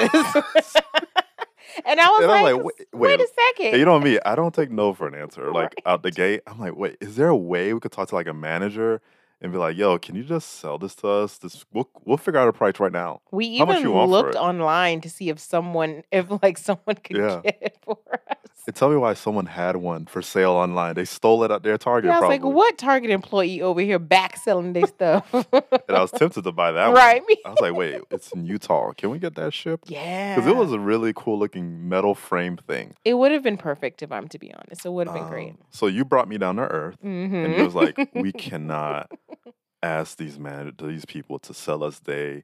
[SPEAKER 1] and I was
[SPEAKER 2] And
[SPEAKER 1] like,
[SPEAKER 2] like, wait,
[SPEAKER 1] wait,
[SPEAKER 2] wait,
[SPEAKER 1] a second.
[SPEAKER 2] You know me, I don't take no for an answer. Like
[SPEAKER 1] Right.
[SPEAKER 2] out the gate, I'm like, wait, is there a way we could talk to like a manager and be like, yo, can you just sell this to us? This we'll we'll figure out a price right now.
[SPEAKER 1] we
[SPEAKER 2] how much
[SPEAKER 1] even
[SPEAKER 2] you want
[SPEAKER 1] looked online to see if someone, if like someone could
[SPEAKER 2] Yeah.
[SPEAKER 1] get it for us.
[SPEAKER 2] And tell me why someone had one for sale online. They stole it at their Target
[SPEAKER 1] And I was
[SPEAKER 2] probably.
[SPEAKER 1] like, what Target employee over here back selling their stuff?
[SPEAKER 2] And I was tempted to buy that one.
[SPEAKER 1] right. Me.
[SPEAKER 2] I was like, wait, it's in Utah. Can we get that shipped?
[SPEAKER 1] Yeah.
[SPEAKER 2] Because it was a really cool looking metal frame thing.
[SPEAKER 1] It would have been perfect if I'm to be honest. It would have been great.
[SPEAKER 2] Um, So you brought me down to earth.
[SPEAKER 1] Mm-hmm.
[SPEAKER 2] and he was like, "We cannot ask these man these people to sell us they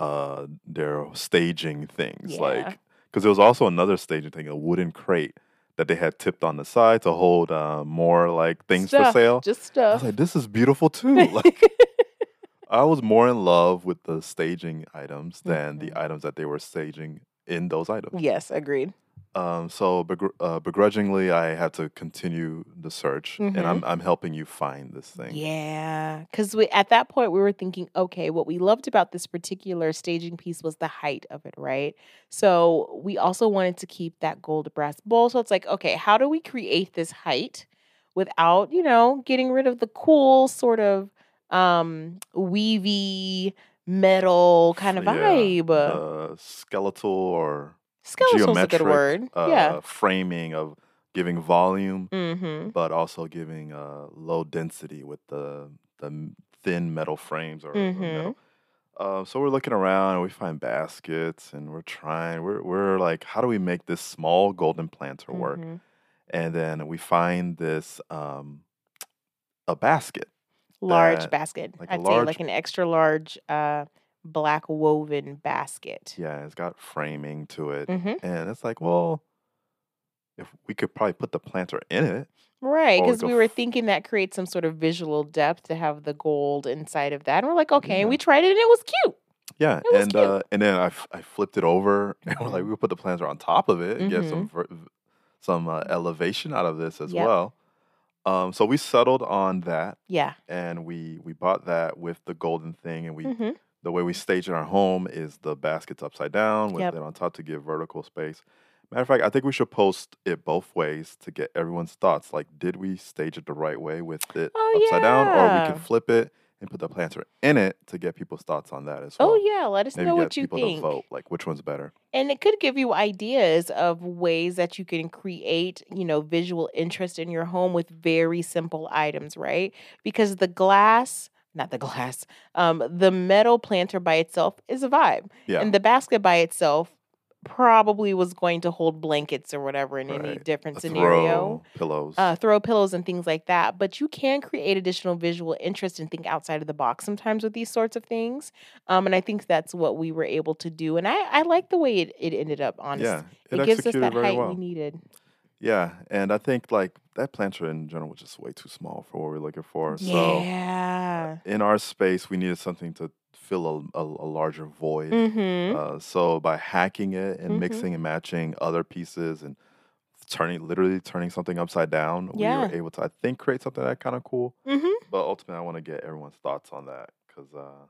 [SPEAKER 2] uh their staging things
[SPEAKER 1] Yeah.
[SPEAKER 2] like because there was also another staging thing, a wooden crate that they had tipped on the side to hold uh, more like things for sale.
[SPEAKER 1] just
[SPEAKER 2] I was
[SPEAKER 1] stuff.
[SPEAKER 2] like, this is beautiful too. Like I was more in love with the staging items than the
[SPEAKER 1] Mhm.
[SPEAKER 2] items that they were staging in those items.
[SPEAKER 1] Yes, agreed.
[SPEAKER 2] Um, so begr- uh, begrudgingly, I had to continue the search, and
[SPEAKER 1] Mhm.
[SPEAKER 2] I'm I'm helping you find this thing.
[SPEAKER 1] Yeah, because we at that point we were thinking, okay, what we loved about this particular staging piece was the height of it, right? So we also wanted to keep that gold brass bowl. So it's like, okay, how do we create this height without, you know, getting rid of the cool sort of um weavy metal kind of
[SPEAKER 2] Yeah,
[SPEAKER 1] vibe?
[SPEAKER 2] the skeletal or
[SPEAKER 1] Skeletal's a good
[SPEAKER 2] geometric
[SPEAKER 1] word. yeah.
[SPEAKER 2] uh, framing of giving volume,
[SPEAKER 1] Mm-hmm.
[SPEAKER 2] but also giving uh, low density with the the thin metal frames or, or
[SPEAKER 1] Mhm.
[SPEAKER 2] metal. Uh, so we're looking around and we find baskets and we're trying. We're we're like, how do we make this small golden planter work?
[SPEAKER 1] Mhm.
[SPEAKER 2] And then we find this um, a basket,
[SPEAKER 1] Large
[SPEAKER 2] that-
[SPEAKER 1] basket.
[SPEAKER 2] like
[SPEAKER 1] I'd say like an extra large uh black woven basket.
[SPEAKER 2] yeah, it's got framing to it,
[SPEAKER 1] Mm-hmm.
[SPEAKER 2] and it's like, well, if we could probably put the planter in it,
[SPEAKER 1] Right,
[SPEAKER 2] Or we
[SPEAKER 1] because we were
[SPEAKER 2] f-
[SPEAKER 1] thinking that creates some sort of visual depth to have the gold inside of that. And we're like, okay,
[SPEAKER 2] Yeah.
[SPEAKER 1] and we tried it and it was cute.
[SPEAKER 2] yeah,
[SPEAKER 1] It was
[SPEAKER 2] and
[SPEAKER 1] cute.
[SPEAKER 2] uh, and then I, f- I flipped it over, and we're like,
[SPEAKER 1] Mhm.
[SPEAKER 2] we put the planter on top of it and get
[SPEAKER 1] Mm-hmm.
[SPEAKER 2] some ver- some uh, elevation out of this as
[SPEAKER 1] Yep.
[SPEAKER 2] well. Um, so we settled on that,
[SPEAKER 1] Yeah.
[SPEAKER 2] and we we bought that with the golden thing, and we
[SPEAKER 1] hmm
[SPEAKER 2] the way we stage in our home is the baskets upside down with
[SPEAKER 1] Yep.
[SPEAKER 2] it on top to give vertical space. Matter of fact, I think we should post it both ways to get everyone's thoughts. Like, did we stage it the right way with it
[SPEAKER 1] Oh,
[SPEAKER 2] upside down, or we can flip it and put the planter in it to get people's thoughts on that as oh, well.
[SPEAKER 1] Oh, yeah. Let us
[SPEAKER 2] Maybe
[SPEAKER 1] know what you
[SPEAKER 2] people to
[SPEAKER 1] think.
[SPEAKER 2] vote, like which one's better.
[SPEAKER 1] And it could give you ideas of ways that you can create, you know, visual interest in your home with very simple items, right? Because the glass, not the glass, um, the metal planter by itself is a vibe.
[SPEAKER 2] Yeah,
[SPEAKER 1] And the basket by itself probably was going to hold blankets or whatever in any different
[SPEAKER 2] a
[SPEAKER 1] scenario.
[SPEAKER 2] throw, pillows.
[SPEAKER 1] uh, throw pillows and things like that. But you can create additional visual interest and think outside of the box sometimes with these sorts of things. Um, and I think that's what we were able to do. And I, I like the way it, it ended up, honestly.
[SPEAKER 2] yeah, it,
[SPEAKER 1] It, gives us that height
[SPEAKER 2] well.
[SPEAKER 1] we needed.
[SPEAKER 2] Yeah, and I think like that planter in general was just way too small for what we're looking for. So
[SPEAKER 1] Yeah.
[SPEAKER 2] in our space, we needed something to fill a, a, a larger void.
[SPEAKER 1] Mm-hmm.
[SPEAKER 2] Uh, so by hacking it and
[SPEAKER 1] Mhm.
[SPEAKER 2] mixing and matching other pieces and turning, literally turning something upside down,
[SPEAKER 1] Yeah.
[SPEAKER 2] we were able to, I think, create something that kind of cool.
[SPEAKER 1] Mm-hmm.
[SPEAKER 2] But ultimately, I want to get everyone's thoughts on that because uh,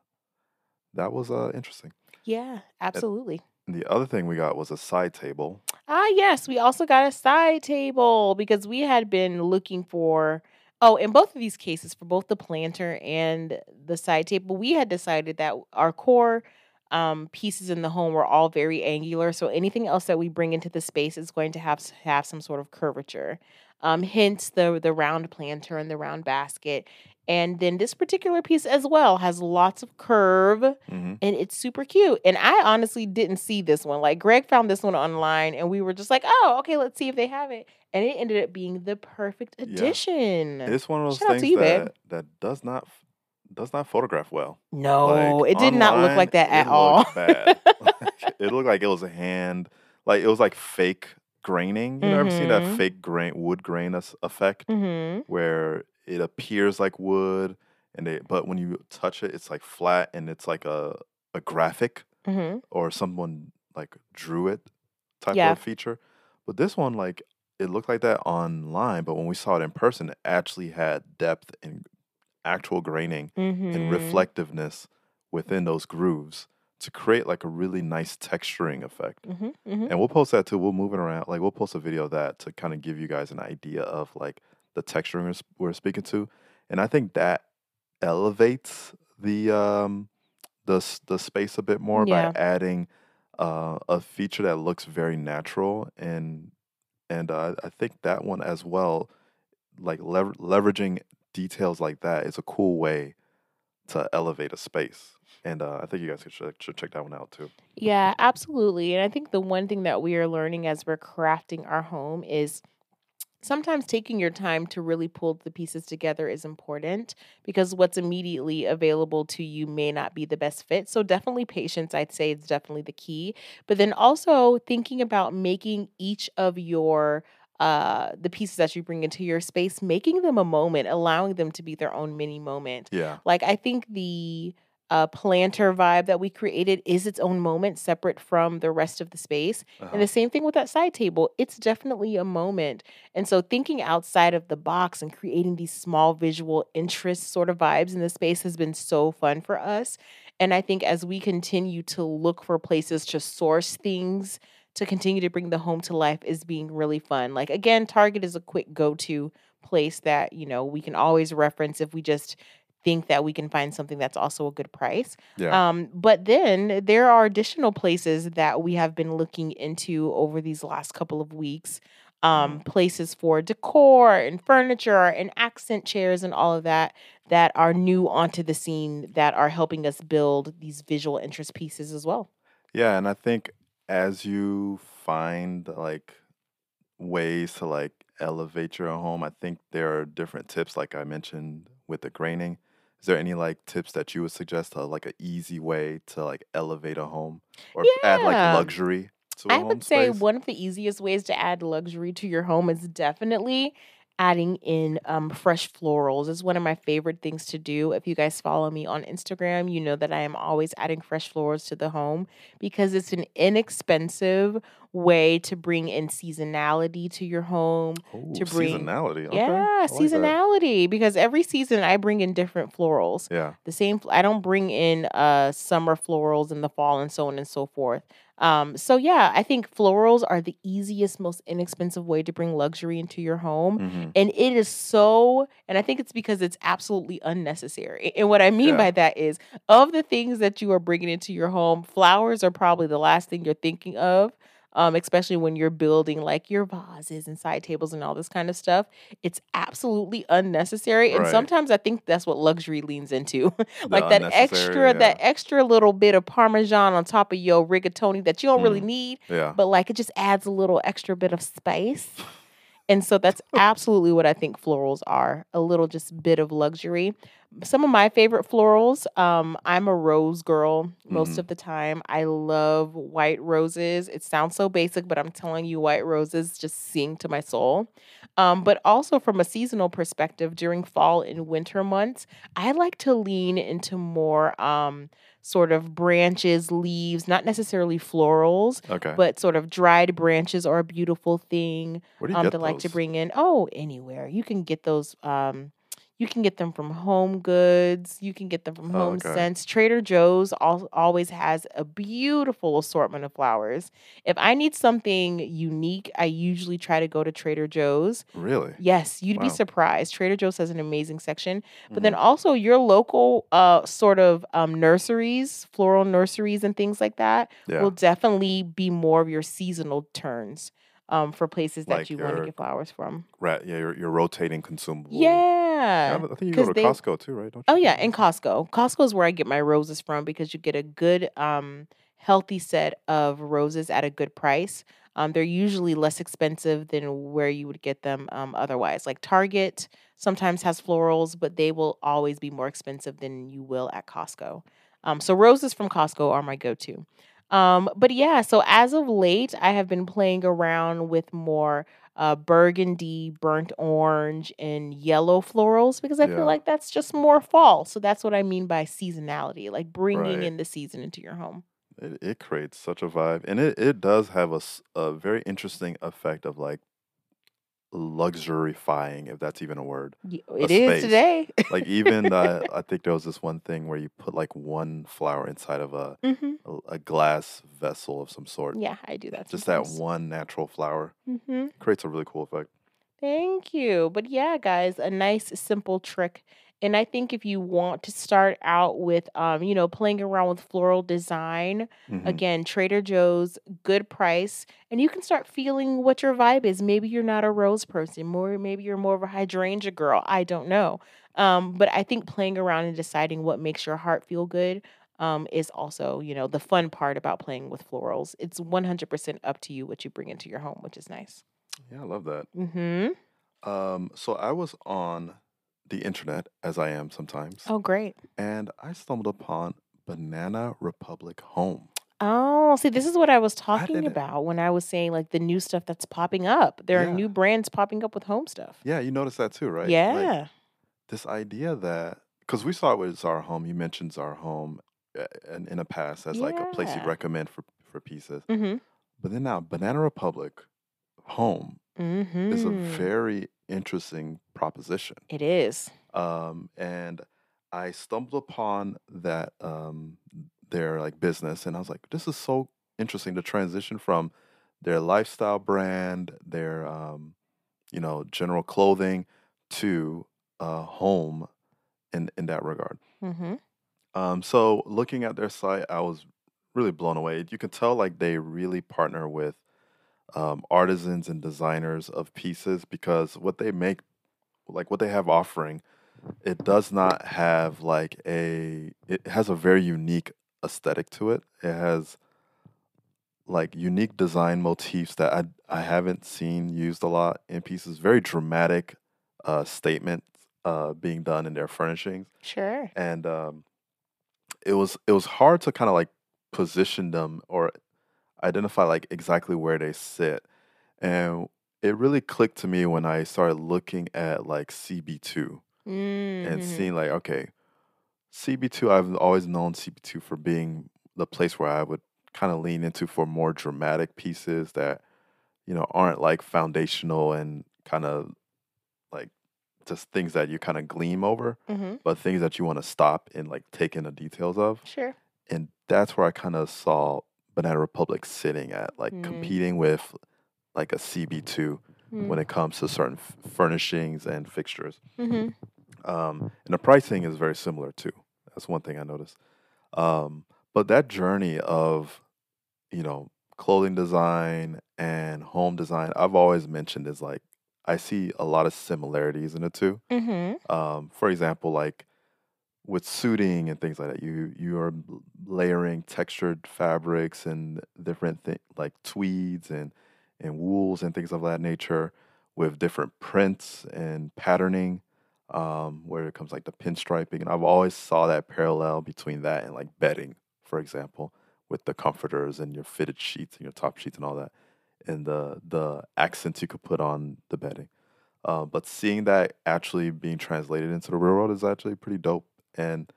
[SPEAKER 2] that was uh, interesting.
[SPEAKER 1] Yeah, absolutely.
[SPEAKER 2] And the other thing we got was a side table.
[SPEAKER 1] Ah, yes, we also got a side table because we had been looking for. Oh, in both of these cases, for both the planter and the side table, we had decided that our core um, pieces in the home were all very angular. So anything else that we bring into the space is going to have have some sort of curvature. Um, hence the the round planter and the round basket. And then this particular piece as well has lots of curve
[SPEAKER 2] hmm
[SPEAKER 1] and it's super cute. And I honestly didn't see this one. Like Greg found this one online, and we were just like, "Oh, okay, let's see if they have it." And it ended up being the perfect
[SPEAKER 2] Yeah.
[SPEAKER 1] addition.
[SPEAKER 2] It's one of those
[SPEAKER 1] Shout
[SPEAKER 2] things
[SPEAKER 1] you, babe.
[SPEAKER 2] that, that does not does not photograph well.
[SPEAKER 1] no,
[SPEAKER 2] Like,
[SPEAKER 1] it did not look like that at all.
[SPEAKER 2] bad. It looked like it was a hand, like it was like fake graining. You know, ever seen that
[SPEAKER 1] Mhm.
[SPEAKER 2] fake grain wood grain effect
[SPEAKER 1] hmm
[SPEAKER 2] where it appears like wood, and it, but when you touch it, it's like flat and it's like a a graphic
[SPEAKER 1] hmm
[SPEAKER 2] or someone like drew it type
[SPEAKER 1] Yeah.
[SPEAKER 2] of feature. But this one, like it looked like that online, but when we saw it in person, it actually had depth and actual graining
[SPEAKER 1] hmm
[SPEAKER 2] and reflectiveness within those grooves to create like a really nice texturing effect.
[SPEAKER 1] hmm hmm
[SPEAKER 2] And we'll post that too. We'll move it around. Like we'll post a video of that to kind of give you guys an idea of like the texturing we're, we're speaking to. And I think that elevates the um the the space a bit more
[SPEAKER 1] Yeah.
[SPEAKER 2] by adding uh, a feature that looks very natural and and uh, I think that one as well, like lever- leveraging details like that is a cool way to elevate a space. And uh, I think you guys should should check that one out too.
[SPEAKER 1] Yeah, absolutely. And I think the one thing that we are learning as we're crafting our home is sometimes taking your time to really pull the pieces together is important because what's immediately available to you may not be the best fit. So, definitely patience, I'd say, is definitely the key. But then also thinking about making each of your uh the pieces that you bring into your space making them a moment allowing them to be their own mini moment
[SPEAKER 2] Yeah.
[SPEAKER 1] like i think the uh, planter vibe that we created is its own moment separate from the rest of the space and
[SPEAKER 2] Uh-huh.
[SPEAKER 1] the same thing with that side table it's definitely a moment and so thinking outside of the box and creating these small visual interest sort of vibes in the space has been so fun for us and i think as we continue to look for places to source things to continue to bring the home to life is being really fun. Like again, Target is a quick go-to place that, you know, we can always reference if we just think that we can find something that's also a good price.
[SPEAKER 2] Yeah.
[SPEAKER 1] Um, but then there are additional places that we have been looking into over these last couple of weeks. Um,
[SPEAKER 2] Mhm.
[SPEAKER 1] places for decor and furniture and accent chairs and all of that that are new onto the scene that are helping us build these visual interest pieces as well.
[SPEAKER 2] Yeah, and I think as you find like ways to like elevate your home, I think there are different tips like I mentioned with the graining. Is there any like tips that you would suggest to like an easy way to like elevate a home or add like luxury to a
[SPEAKER 1] I
[SPEAKER 2] home I
[SPEAKER 1] would say
[SPEAKER 2] space?
[SPEAKER 1] one of the easiest ways to add luxury to your home is definitely adding in um, fresh florals. Is one of my favorite things to do. If you guys follow me on Instagram, you know that I am always adding fresh florals to the home because it's an inexpensive way to bring in seasonality to your home,
[SPEAKER 2] Oh,
[SPEAKER 1] to bring
[SPEAKER 2] seasonality. Okay.
[SPEAKER 1] yeah,
[SPEAKER 2] like that.
[SPEAKER 1] seasonality because every season I bring in different florals
[SPEAKER 2] Yeah.
[SPEAKER 1] the same i don't bring in uh summer florals in the fall and so on and so forth um so yeah i think florals are the easiest most inexpensive way to bring luxury into your home
[SPEAKER 2] hmm
[SPEAKER 1] and it is so and i think it's because it's absolutely unnecessary and what i mean
[SPEAKER 2] Yeah.
[SPEAKER 1] by that is of the things that you are bringing into your home flowers are probably the last thing you're thinking of um, especially when you're building like your vases and side tables and all this kind of stuff it's absolutely unnecessary and
[SPEAKER 2] Right.
[SPEAKER 1] sometimes i think that's what luxury leans into like that extra that extra little bit of parmesan on top of your rigatoni that you don't really
[SPEAKER 2] Mm.
[SPEAKER 1] need
[SPEAKER 2] Yeah.
[SPEAKER 1] but like it just adds a little extra bit of spice and so that's absolutely what I think florals are a little just bit of luxury. Some of my favorite florals, um, I'm a rose girl most
[SPEAKER 2] hmm
[SPEAKER 1] of the time. I love white roses. It sounds so basic, but I'm telling you, white roses just sing to my soul. Um, but also from a seasonal perspective, during fall and winter months, I like to lean into more um, sort of branches, leaves, not necessarily florals,
[SPEAKER 2] Okay.
[SPEAKER 1] but sort of dried branches are a beautiful thing
[SPEAKER 2] Where do you
[SPEAKER 1] um
[SPEAKER 2] get
[SPEAKER 1] to like to bring in oh anywhere you can get those um you can get them from home goods. You can get them from
[SPEAKER 2] Oh,
[SPEAKER 1] home
[SPEAKER 2] okay.
[SPEAKER 1] sense. Trader joe's al- always has a beautiful assortment of flowers. If i need something unique i usually try to go to trader joe's.
[SPEAKER 2] Really?
[SPEAKER 1] yes you'd be surprised. Trader joe's has an amazing section. But then
[SPEAKER 2] hmm
[SPEAKER 1] also your local uh sort of um nurseries floral nurseries and things like that
[SPEAKER 2] Yeah.
[SPEAKER 1] will definitely be more of your seasonal turns um, for places that
[SPEAKER 2] Like
[SPEAKER 1] you want to get flowers from.
[SPEAKER 2] Right. Yeah. Your your rotating consumable. Yeah.
[SPEAKER 1] Yeah,
[SPEAKER 2] I think you go to
[SPEAKER 1] they.
[SPEAKER 2] Costco too, right? Don't
[SPEAKER 1] Oh yeah, in Costco. Costco is where I get my roses from because you get a good, um, healthy set of roses at a good price. Um, they're usually less expensive than where you would get them um, otherwise. Like Target sometimes has florals, but they will always be more expensive than you will at Costco. Um, so roses from Costco are my go-to. Um, but yeah, so as of late, I have been playing around with more uh, burgundy, burnt orange, and yellow florals because I feel like that's just more fall. So that's what I mean by seasonality, like bringing
[SPEAKER 2] Right.
[SPEAKER 1] in the season into your home.
[SPEAKER 2] It it creates such a vibe, and it it does have a, a very interesting effect of like luxurifying, if that's even a word,
[SPEAKER 1] Y-
[SPEAKER 2] a
[SPEAKER 1] It is today.
[SPEAKER 2] Like even uh, I think there was this one thing where you put like one flower inside of a
[SPEAKER 1] hmm
[SPEAKER 2] a, a glass vessel of some sort.
[SPEAKER 1] Yeah, I do that
[SPEAKER 2] Just that one natural flower
[SPEAKER 1] hmm
[SPEAKER 2] creates a really cool effect.
[SPEAKER 1] Thank you. But yeah, guys, a nice simple trick. And I think if you want to start out with um, you know, playing around with floral design,
[SPEAKER 2] hmm
[SPEAKER 1] again, Trader Joe's, good price, and you can start feeling what your vibe is. Maybe you're not a rose person, more maybe you're more of a hydrangea girl. I don't know. Um, but I think playing around and deciding what makes your heart feel good um, is also, you know, the fun part about playing with florals. It's 100% up to you what you bring into your home, which is nice.
[SPEAKER 2] Yeah, I love that.
[SPEAKER 1] Mhm.
[SPEAKER 2] Um, so I was on the internet, as I am sometimes,
[SPEAKER 1] Oh, great.
[SPEAKER 2] and I stumbled upon Banana Republic Home.
[SPEAKER 1] Oh, see, this is what I was talking
[SPEAKER 2] didn't-
[SPEAKER 1] about when I was saying like the new stuff that's popping up. There are new brands popping up with home stuff.
[SPEAKER 2] Yeah, you noticed that too, right? Like,
[SPEAKER 1] Yeah.
[SPEAKER 2] this idea that because we saw it with Zara Home, you mentioned Zara Home uh, in, in the past as like a place you'd recommend for for pieces,
[SPEAKER 1] mm-hmm.
[SPEAKER 2] but then now Banana Republic Home
[SPEAKER 1] Mm-hmm.
[SPEAKER 2] is a very interesting proposition.
[SPEAKER 1] It is.
[SPEAKER 2] um, and I stumbled upon that um, their like business, and I was like, this is so interesting to transition from their lifestyle brand, their um, you know general clothing, to uh, home in in that regard.
[SPEAKER 1] Mm-hmm.
[SPEAKER 2] Um, so looking at their site, I was really blown away. You can tell like they really partner with um, artisans and designers of pieces because what they make, like what they have offering, it does not have like a. It has a very unique aesthetic to it. It has like unique design motifs that I I haven't seen used a lot in pieces. Very dramatic uh, statements uh, being done in their furnishings
[SPEAKER 1] Sure.
[SPEAKER 2] and um, it was it was hard to kind of like position them or identify like exactly where they sit and it really clicked to me when i started looking at like cb2
[SPEAKER 1] Mm-hmm.
[SPEAKER 2] and seeing like okay cb2 i've always known cb2 for being the place where i would kind of lean into for more dramatic pieces that you know aren't like foundational and kind of like just things that you kind of gleam over
[SPEAKER 1] Mm-hmm.
[SPEAKER 2] but things that you want to stop and like take in the details of.
[SPEAKER 1] Sure.
[SPEAKER 2] And that's where I kind of saw Banana Republic sitting at, like
[SPEAKER 1] Mm.
[SPEAKER 2] competing with like a CB2 when it comes to certain f- furnishings and fixtures.
[SPEAKER 1] Mm-hmm.
[SPEAKER 2] Um, and the pricing is very similar too. That's one thing I noticed. Um, but that journey of, you know, clothing design and home design, I've always mentioned is like, I see a lot of similarities in the two
[SPEAKER 1] Mm-hmm.
[SPEAKER 2] um, for example, like with suiting and things like that, you you are layering textured fabrics and different things like tweeds and and wools and things of that nature with different prints and patterning. Um, where it comes like the pinstriping, and I've always saw that parallel between that and like bedding, for example, with the comforters and your fitted sheets and your top sheets and all that, and the the accents you could put on the bedding. Uh, but seeing that actually being translated into the real world is actually pretty dope. And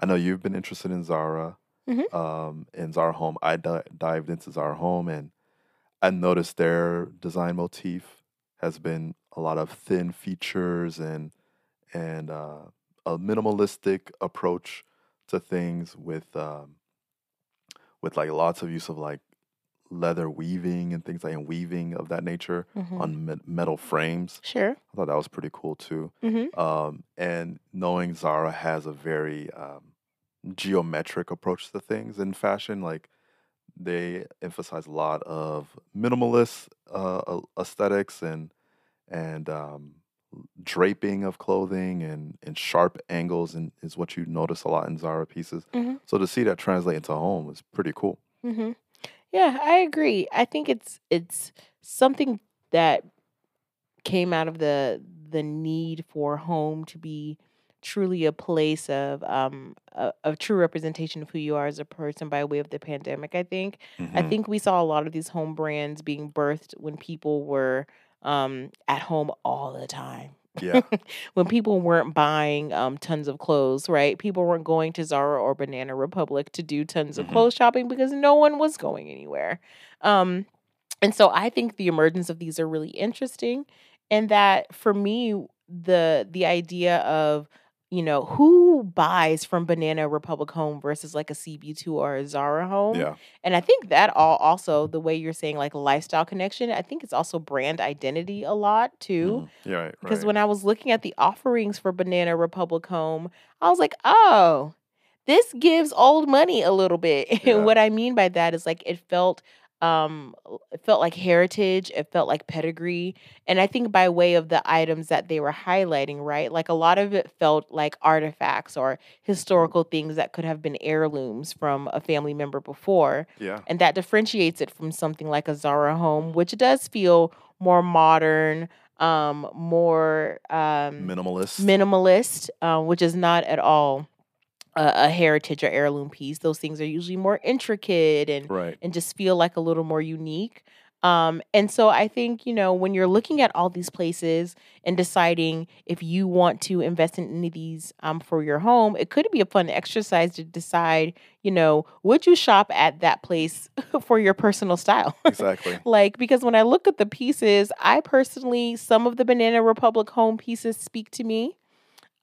[SPEAKER 2] I know you've been interested in Zara,
[SPEAKER 1] Mhm.
[SPEAKER 2] um, in Zara Home. I di- dived into Zara Home and I noticed their design motif has been a lot of thin features and and uh, a minimalistic approach to things with um, with like lots of use of like leather weaving and things like and weaving of that nature
[SPEAKER 1] Mm-hmm.
[SPEAKER 2] on me- metal frames.
[SPEAKER 1] Sure.
[SPEAKER 2] I thought that was pretty cool too.
[SPEAKER 1] Mm-hmm.
[SPEAKER 2] Um, and knowing Zara has a very um, geometric approach to things in fashion, like they emphasize a lot of minimalist uh, aesthetics and and um, draping of clothing and, and sharp angles and is what you notice a lot in Zara pieces.
[SPEAKER 1] Mhm.
[SPEAKER 2] So to see that translate into home is pretty cool.
[SPEAKER 1] Mm-hmm. Yeah, I agree. I think it's it's something that came out of the the need for home to be truly a place of um a true representation of who you are as a person by way of the pandemic. I think I
[SPEAKER 2] Mhm.
[SPEAKER 1] think we saw a lot of these home brands being birthed when people were um at home all the time.
[SPEAKER 2] Yeah.
[SPEAKER 1] when people weren't buying um, tons of clothes, right? People weren't going to Zara or Banana Republic to do tons of
[SPEAKER 2] Mhm.
[SPEAKER 1] clothes shopping because no one was going anywhere. Um, and so I think the emergence of these are really interesting, and that for me, the the idea of you know who buys from Banana Republic Home versus like a CB2 or a Zara Home,
[SPEAKER 2] Yeah.
[SPEAKER 1] and I think that all also the way you're saying like lifestyle connection, I think it's also brand identity a lot too.
[SPEAKER 2] Mhm. Yeah. Right.
[SPEAKER 1] Because
[SPEAKER 2] right.
[SPEAKER 1] when I was looking at the offerings for Banana Republic Home, I was like, oh, this gives old money a little bit.
[SPEAKER 2] Yeah.
[SPEAKER 1] And what I mean by that is like it felt um it felt like heritage, it felt like pedigree. And I think by way of the items that they were highlighting, right? Like a lot of it felt like artifacts or historical things that could have been heirlooms from a family member before.
[SPEAKER 2] yeah.
[SPEAKER 1] And that differentiates it from something like a Zara home, which does feel more modern, um, more um,
[SPEAKER 2] Minimalist.
[SPEAKER 1] minimalist, uh, which is not at all a, a heritage or heirloom piece. Those things are usually more intricate and
[SPEAKER 2] Right.
[SPEAKER 1] and just feel like a little more unique. Um, and so I think, you know, when you're looking at all these places and deciding if you want to invest in any of these um, for your home, it could be a fun exercise to decide, you know, would you shop at that place for your personal style?
[SPEAKER 2] Exactly.
[SPEAKER 1] like, because when I look at the pieces, I personally, some of the Banana Republic home pieces speak to me.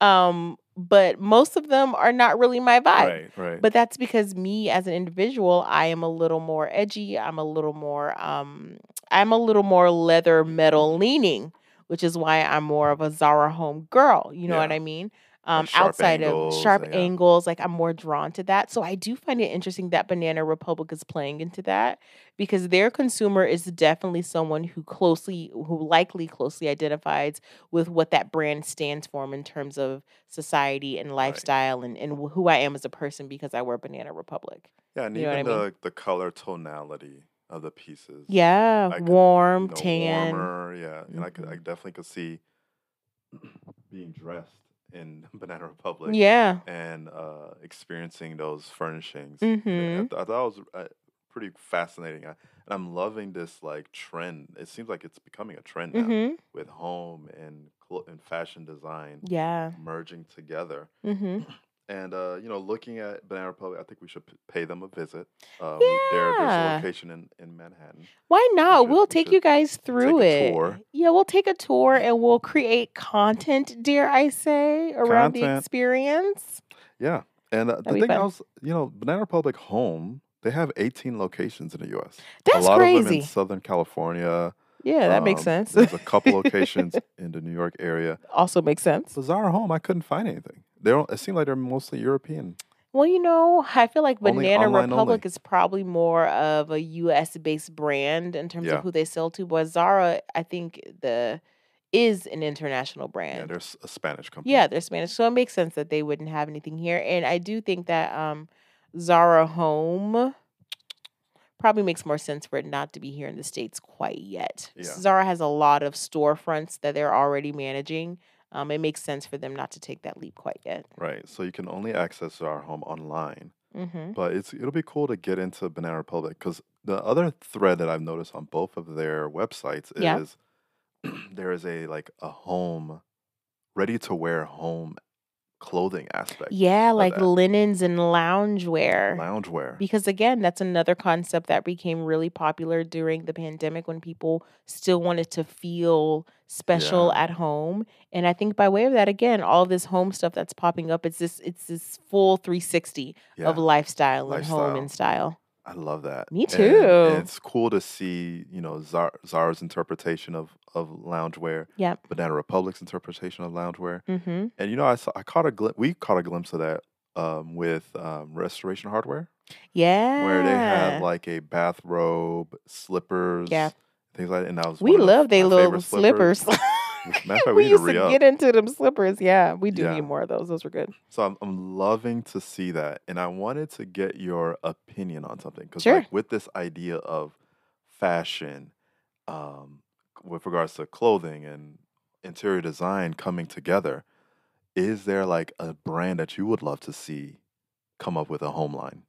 [SPEAKER 1] Um, but most of them are not really my vibe.
[SPEAKER 2] Right. Right.
[SPEAKER 1] But that's because me as an individual, I am a little more edgy. I'm a little more um I'm a little more leather metal leaning, which is why I'm more of a Zara home girl. You know what I mean? Um
[SPEAKER 2] sharp
[SPEAKER 1] outside of sharp
[SPEAKER 2] yeah.
[SPEAKER 1] angles, like I'm more drawn to that. So I do find it interesting that Banana Republic is playing into that because their consumer is definitely someone who closely who likely closely identifies with what that brand stands for in terms of society and lifestyle and, and who I am as a person because I wear Banana Republic.
[SPEAKER 2] yeah, and
[SPEAKER 1] you
[SPEAKER 2] even
[SPEAKER 1] I mean?
[SPEAKER 2] the the color tonality of the pieces.
[SPEAKER 1] Yeah,
[SPEAKER 2] could,
[SPEAKER 1] warm,
[SPEAKER 2] you know,
[SPEAKER 1] tan.
[SPEAKER 2] warmer, yeah, and I could I
[SPEAKER 1] Mhm.
[SPEAKER 2] definitely could see being dressed in Banana Republic
[SPEAKER 1] Yeah.
[SPEAKER 2] and uh, experiencing those furnishings.
[SPEAKER 1] hmm
[SPEAKER 2] Yeah, I, th- I thought it was uh, pretty fascinating, I, and I'm loving this like trend. It seems like it's becoming a trend now
[SPEAKER 1] hmm
[SPEAKER 2] with home and clo- and fashion design
[SPEAKER 1] Yeah.
[SPEAKER 2] merging together.
[SPEAKER 1] hmm
[SPEAKER 2] And uh, you know, looking at Banana Republic, I think we should p- pay them a visit. Um, we- there, there's a
[SPEAKER 1] Yeah.
[SPEAKER 2] location in, in Manhattan.
[SPEAKER 1] Why not?
[SPEAKER 2] should-
[SPEAKER 1] we'll take
[SPEAKER 2] should
[SPEAKER 1] you guys through it. Yeah, we'll take a tour and we'll create content, dare I say, around the experience.
[SPEAKER 2] Yeah, and uh, the thing
[SPEAKER 1] fun.
[SPEAKER 2] else, you know, Banana Republic Home, they have 18 locations in the U.S.
[SPEAKER 1] That's
[SPEAKER 2] a lot of them
[SPEAKER 1] crazy.
[SPEAKER 2] in Southern California.
[SPEAKER 1] yeah, that makes
[SPEAKER 2] um,
[SPEAKER 1] sense.
[SPEAKER 2] There's a couple locations in the New York area.
[SPEAKER 1] also makes sense.
[SPEAKER 2] Zara Home, I couldn't find anything. They don't. It seems like they're mostly European.
[SPEAKER 1] Well, you know, I feel like
[SPEAKER 2] Only
[SPEAKER 1] Banana Republic
[SPEAKER 2] only.
[SPEAKER 1] is probably more of a US based brand in terms
[SPEAKER 2] Yeah.
[SPEAKER 1] of who they sell to, but Zara, I think the is an international
[SPEAKER 2] Yeah,
[SPEAKER 1] brand.
[SPEAKER 2] they're s- a Spanish company.
[SPEAKER 1] Yeah, they're Spanish. So it makes sense that they wouldn't have anything here. And I do think that um Zara Home probably makes more sense for it not to be here in the States quite yet.
[SPEAKER 2] Yeah.
[SPEAKER 1] Zara has a lot of storefronts that they're already managing. Um, it makes sense for them not to take that leap quite yet.
[SPEAKER 2] Right. So you can only access Zara Home online.
[SPEAKER 1] Mm-hmm.
[SPEAKER 2] But it's it'll be cool to get into Banana Republic because the other thread that I've noticed on both of their websites
[SPEAKER 1] Yeah.
[SPEAKER 2] is there is a like a home ready to wear home clothing aspect.
[SPEAKER 1] Yeah, like
[SPEAKER 2] that.
[SPEAKER 1] linens and loungewear.
[SPEAKER 2] Loungewear.
[SPEAKER 1] Because again, that's another concept that became really popular during the pandemic when people still wanted to feel special
[SPEAKER 2] Yeah.
[SPEAKER 1] at home. And I think by way of that, again, all this home stuff that's popping up, it's this it's this full 360
[SPEAKER 2] Yeah.
[SPEAKER 1] of lifestyle and home and style.
[SPEAKER 2] I love that.
[SPEAKER 1] Me too.
[SPEAKER 2] And, it's cool to see, you know, Zara, Zara's interpretation of of loungewear,
[SPEAKER 1] Yep.
[SPEAKER 2] Banana Republic's interpretation of loungewear.
[SPEAKER 1] Mm-hmm.
[SPEAKER 2] And you know, I saw I caught a glim- we caught a glimpse of that um, with um, Restoration Hardware.
[SPEAKER 1] Yeah.
[SPEAKER 2] where they had like a bathrobe, slippers,
[SPEAKER 1] Yeah.
[SPEAKER 2] things like that. And that was
[SPEAKER 1] we
[SPEAKER 2] one of the-
[SPEAKER 1] love they
[SPEAKER 2] my
[SPEAKER 1] little
[SPEAKER 2] favorite
[SPEAKER 1] slippers.
[SPEAKER 2] Matter of fact, we
[SPEAKER 1] we
[SPEAKER 2] need to
[SPEAKER 1] used to get into them slippers. Yeah, we do
[SPEAKER 2] Yeah.
[SPEAKER 1] need more of those. Those were good.
[SPEAKER 2] So I'm, I'm loving to see that, and I wanted to get your opinion on something because,
[SPEAKER 1] Sure.
[SPEAKER 2] like, with this idea of fashion, um, with regards to clothing and interior design coming together, is there like a brand that you would love to see come up with a home line?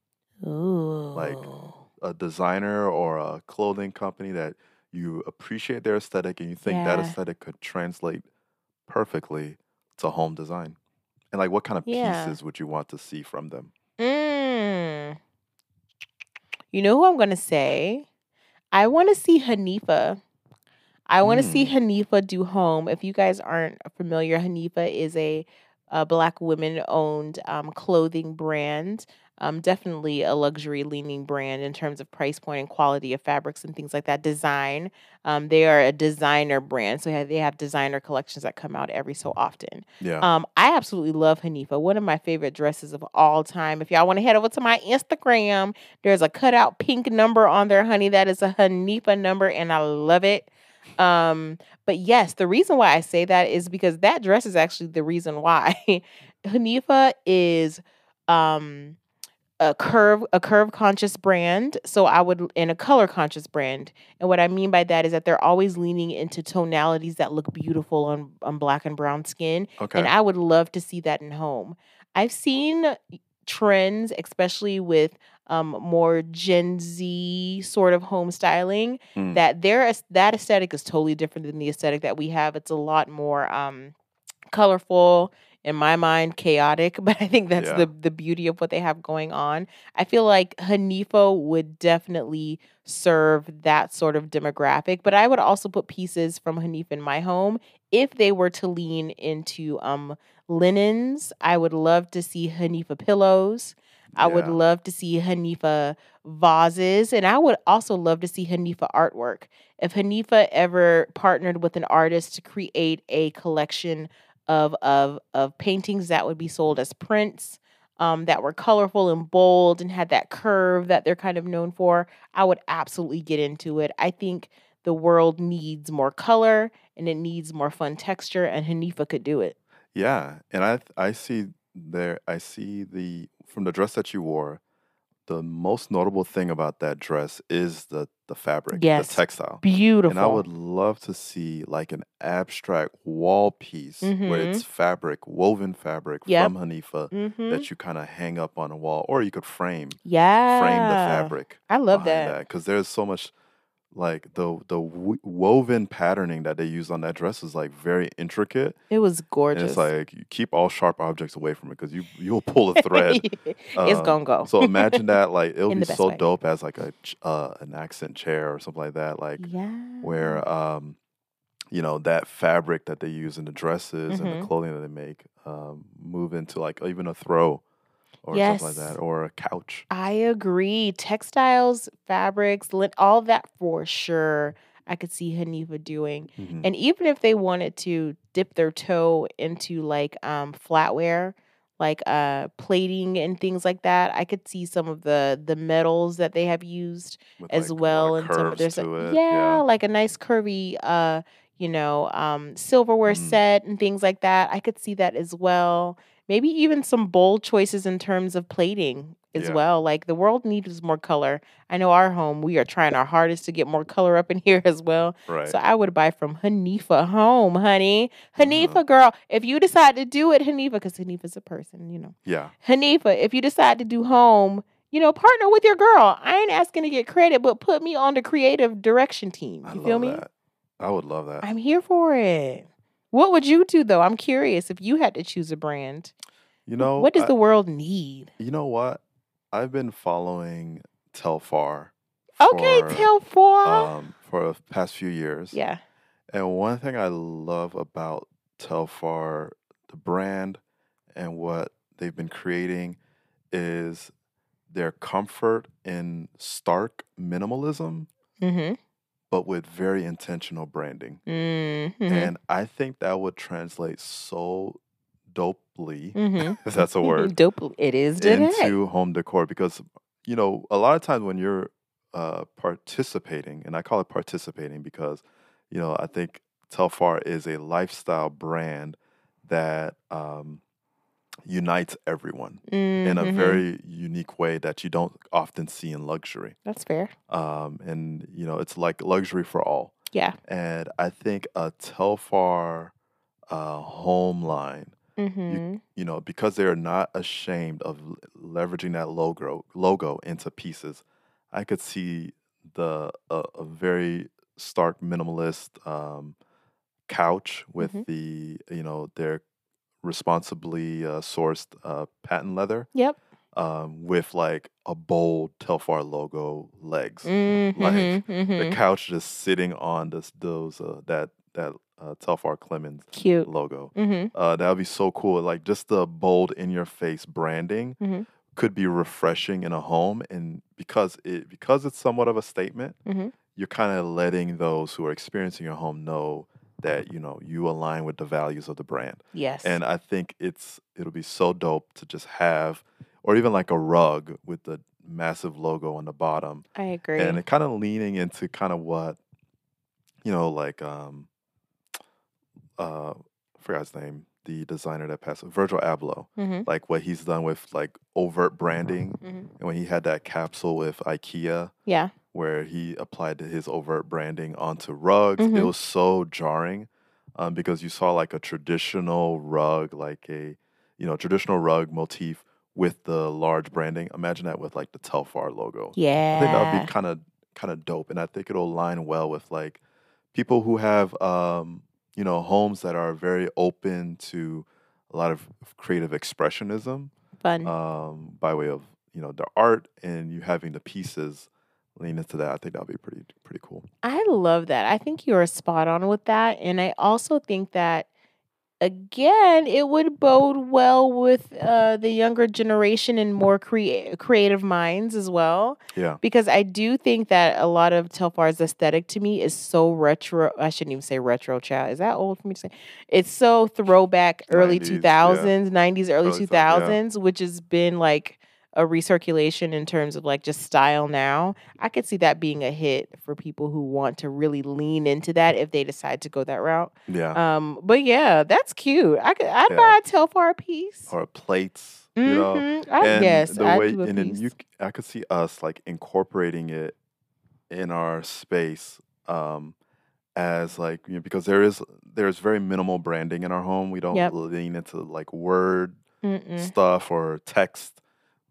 [SPEAKER 1] Ooh.
[SPEAKER 2] a designer or a clothing company that you appreciate their aesthetic and you think that
[SPEAKER 1] Yeah.
[SPEAKER 2] aesthetic could translate perfectly to home design? And like what kind of
[SPEAKER 1] Yeah.
[SPEAKER 2] pieces would you want to see from them?
[SPEAKER 1] Mm. You know who I'm gonna say? I want to see Hanifa. I want to see Hanifa do home. If you guys aren't familiar, Hanifa is a, a black women owned um, clothing brand. Um, definitely a luxury leaning brand in terms of price point and quality of fabrics and things like that. Design. Um, they are a designer brand, so they have, they have designer collections that come out every so often.
[SPEAKER 2] Yeah.
[SPEAKER 1] Um, I absolutely love Hanifa. One of my favorite dresses of all time. If y'all want to head over to my Instagram, there's a cutout pink number on there, honey. That is a Hanifa number, and I love it. Um, but yes, the reason why I say that is because that dress is actually the reason why Hanifa is um a curve a curve conscious brand so i would and a color conscious brand and what i mean by that is that they're always leaning into tonalities that look beautiful on on black and brown skin
[SPEAKER 2] okay.
[SPEAKER 1] and I would love to see that in home. I've seen trends, especially with um, more Gen Z sort of home styling,
[SPEAKER 2] Mm.
[SPEAKER 1] that their that aesthetic is totally different than the aesthetic that we have. It's a lot more um, colorful in my mind chaotic but i think that's
[SPEAKER 2] Yeah.
[SPEAKER 1] the the beauty of what they have going on. I feel like hanifa would definitely serve that sort of demographic but i would also put pieces from hanifa in my home. If they were to lean into um linens i would love to see hanifa pillows. I would love to see hanifa vases and i would also love to see hanifa artwork. If hanifa ever partnered with an artist to create a collection of of of paintings that would be sold as prints um, that were colorful and bold and had that curve that they're kind of known for, I would absolutely get into it. I think the world needs more color and it needs more fun texture, and Hanifa could do it.
[SPEAKER 2] Yeah, and I I see there I see the from the dress that you wore, the most notable thing about that dress is the the fabric,
[SPEAKER 1] Yes.
[SPEAKER 2] the textile.
[SPEAKER 1] Beautiful.
[SPEAKER 2] And I would love to see like an abstract wall piece where
[SPEAKER 1] Mhm.
[SPEAKER 2] it's fabric, woven fabric
[SPEAKER 1] Yep.
[SPEAKER 2] from Hanifa
[SPEAKER 1] mm-hmm.
[SPEAKER 2] that you kind of hang up on a wall, or you could frame
[SPEAKER 1] Yeah.
[SPEAKER 2] frame the fabric.
[SPEAKER 1] I love that.
[SPEAKER 2] because there's so much like the the w- woven patterning that they use on that dress is like very intricate
[SPEAKER 1] It was
[SPEAKER 2] and
[SPEAKER 1] gorgeous.
[SPEAKER 2] it's like you keep all sharp objects away from it because you you'll pull a thread
[SPEAKER 1] it's
[SPEAKER 2] um,
[SPEAKER 1] gonna go.
[SPEAKER 2] so imagine that like it'll be so
[SPEAKER 1] way.
[SPEAKER 2] dope as like a uh, an accent chair or something like that like
[SPEAKER 1] yeah.
[SPEAKER 2] where um you know that fabric that they use in the dresses and
[SPEAKER 1] Mhm.
[SPEAKER 2] the clothing that they make um move into like even a throw or something like
[SPEAKER 1] Yes.
[SPEAKER 2] that or a couch
[SPEAKER 1] I agree. Textiles, fabrics, lit, all that for sure. I could see Hanifa doing.
[SPEAKER 2] Mhm.
[SPEAKER 1] And even if they wanted to dip their toe into like um flatware, like uh plating and things like that, I could see some of the the metals that they have used
[SPEAKER 2] with,
[SPEAKER 1] as
[SPEAKER 2] like,
[SPEAKER 1] well and some of their
[SPEAKER 2] it
[SPEAKER 1] Yeah, like a nice curvy uh you know um silverware
[SPEAKER 2] Mm.
[SPEAKER 1] set and things like that. I could see that as well. Maybe even some bold choices in terms of plating as
[SPEAKER 2] Yeah.
[SPEAKER 1] well. Like the world needs more color. I know our home, we are trying our hardest to get more color up in here as well.
[SPEAKER 2] right
[SPEAKER 1] So I would buy from Hanifa Home, honey. Hanifa
[SPEAKER 2] Uh-huh.
[SPEAKER 1] girl, if you decide to do it, Hanifa, because Hanifa's a person, you know.
[SPEAKER 2] yeah
[SPEAKER 1] Hanifa, if you decide to do home, you know, partner with your girl. I ain't asking to get credit, but put me on the creative direction team.
[SPEAKER 2] I
[SPEAKER 1] You
[SPEAKER 2] love
[SPEAKER 1] feel me?
[SPEAKER 2] that. I would love that.
[SPEAKER 1] I'm here for it. What would you do though? I'm curious if you had to choose a brand.
[SPEAKER 2] you know,
[SPEAKER 1] what does
[SPEAKER 2] I-
[SPEAKER 1] the world need?
[SPEAKER 2] you know what? I've been following Telfar.
[SPEAKER 1] Okay,
[SPEAKER 2] for,
[SPEAKER 1] tell for.
[SPEAKER 2] um for the past few years.
[SPEAKER 1] yeah.
[SPEAKER 2] And one thing I love about Telfar, the brand, and what they've been creating is their comfort in stark minimalism,
[SPEAKER 1] Mm-hmm.
[SPEAKER 2] But with very intentional branding.
[SPEAKER 1] Mm-hmm.
[SPEAKER 2] And I think that would translate so dopely,
[SPEAKER 1] mm-hmm.
[SPEAKER 2] if that's a word,
[SPEAKER 1] Dope. It is today.
[SPEAKER 2] into home decor because you know a lot of times when you're uh, participating, and I call it participating because you know I think Telfar is a lifestyle brand that um, unites everyone in a
[SPEAKER 1] Mhm.
[SPEAKER 2] very unique way that you don't often see in luxury.
[SPEAKER 1] That's fair.
[SPEAKER 2] Um, and you know it's like luxury for all.
[SPEAKER 1] Yeah.
[SPEAKER 2] And I think a Telfar uh, home line
[SPEAKER 1] Mm-hmm.
[SPEAKER 2] you know, because they're not ashamed of l- leveraging that logo logo into pieces, I could see the a, a very stark minimalist um, couch with
[SPEAKER 1] Mhm.
[SPEAKER 2] the you know their responsibly uh, sourced uh, patent leather
[SPEAKER 1] Yep.
[SPEAKER 2] um, with like a bold Telfar logo legs.
[SPEAKER 1] Mm-hmm.
[SPEAKER 2] Like, The
[SPEAKER 1] mm-hmm.
[SPEAKER 2] couch just sitting on this those uh, that that uh, Telfar Clemens
[SPEAKER 1] Cute.
[SPEAKER 2] logo.
[SPEAKER 1] Mm-hmm.
[SPEAKER 2] Uh, that would be so cool. Like just the bold in your face branding
[SPEAKER 1] Mhm.
[SPEAKER 2] could be refreshing in a home, and because it because it's somewhat of a statement, you're kind of letting those who are experiencing your home know that you know you align with the values of the brand.
[SPEAKER 1] Yes.
[SPEAKER 2] And I think it's it'll be so dope to just have, or even like a rug with the massive logo on the bottom,
[SPEAKER 1] I agree.
[SPEAKER 2] and it kind of leaning into kind of what you know like um uh I forgot his name the designer that passed virgil abloh
[SPEAKER 1] mm-hmm.
[SPEAKER 2] like what he's done with like overt branding
[SPEAKER 1] Mm-hmm.
[SPEAKER 2] and when he had that capsule with ikea
[SPEAKER 1] Yeah.
[SPEAKER 2] Where he applied his overt branding onto rugs
[SPEAKER 1] Mhm.
[SPEAKER 2] it was so jarring um, because you saw like a traditional rug like a you know traditional rug motif with the large branding. Imagine that with like the Telfar logo.
[SPEAKER 1] Yeah, I
[SPEAKER 2] think that would be kind of kind of dope, and I think it'll align well with like people who have um, you know homes that are very open to a lot of creative expressionism
[SPEAKER 1] Fun.
[SPEAKER 2] um, by way of you know the art and you having the pieces lean into that. I think that'd be pretty pretty cool.
[SPEAKER 1] I love that. I think you're spot on with that. And I also think that, again, it would bode well with uh, the younger generation and more crea- creative minds as well.
[SPEAKER 2] Yeah,
[SPEAKER 1] Because I do think that a lot of Telfar's aesthetic to me is so retro. I shouldn't even say retro, child. Is that old for me to say? It's so throwback, early
[SPEAKER 2] 90s, yeah.
[SPEAKER 1] 2000s, 90s, early
[SPEAKER 2] Early 2000s, yeah.
[SPEAKER 1] 2000s, which has been like a recirculation in terms of like just style now. I could see that being a hit for people who want to really lean into that if they decide to go that route.
[SPEAKER 2] yeah.
[SPEAKER 1] Um, but yeah, that's cute. I could I'd
[SPEAKER 2] Yeah.
[SPEAKER 1] buy a Telfar piece.
[SPEAKER 2] Or plates, you know.
[SPEAKER 1] Mhm. I
[SPEAKER 2] and
[SPEAKER 1] guess
[SPEAKER 2] the way and then you i could see us like incorporating it in our space um as like you know because there is there's very minimal branding in our home we don't
[SPEAKER 1] Yep.
[SPEAKER 2] lean into like word
[SPEAKER 1] Mm-mm.
[SPEAKER 2] stuff or text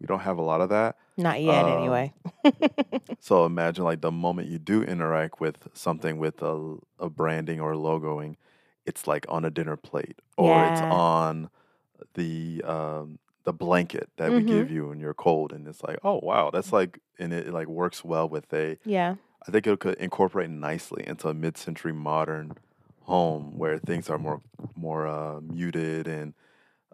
[SPEAKER 2] we don't have a lot of that
[SPEAKER 1] Not yet,
[SPEAKER 2] Um,
[SPEAKER 1] anyway.
[SPEAKER 2] so imagine like the moment you do interact with something with a, a branding or logoing it's like on a dinner plate or it's on the um the blanket that we
[SPEAKER 1] Mhm.
[SPEAKER 2] give you when you're cold and it's like oh wow that's like and it, like works well with a
[SPEAKER 1] Yeah.
[SPEAKER 2] i think it could incorporate nicely into a mid-century modern home where things are more more uh, muted and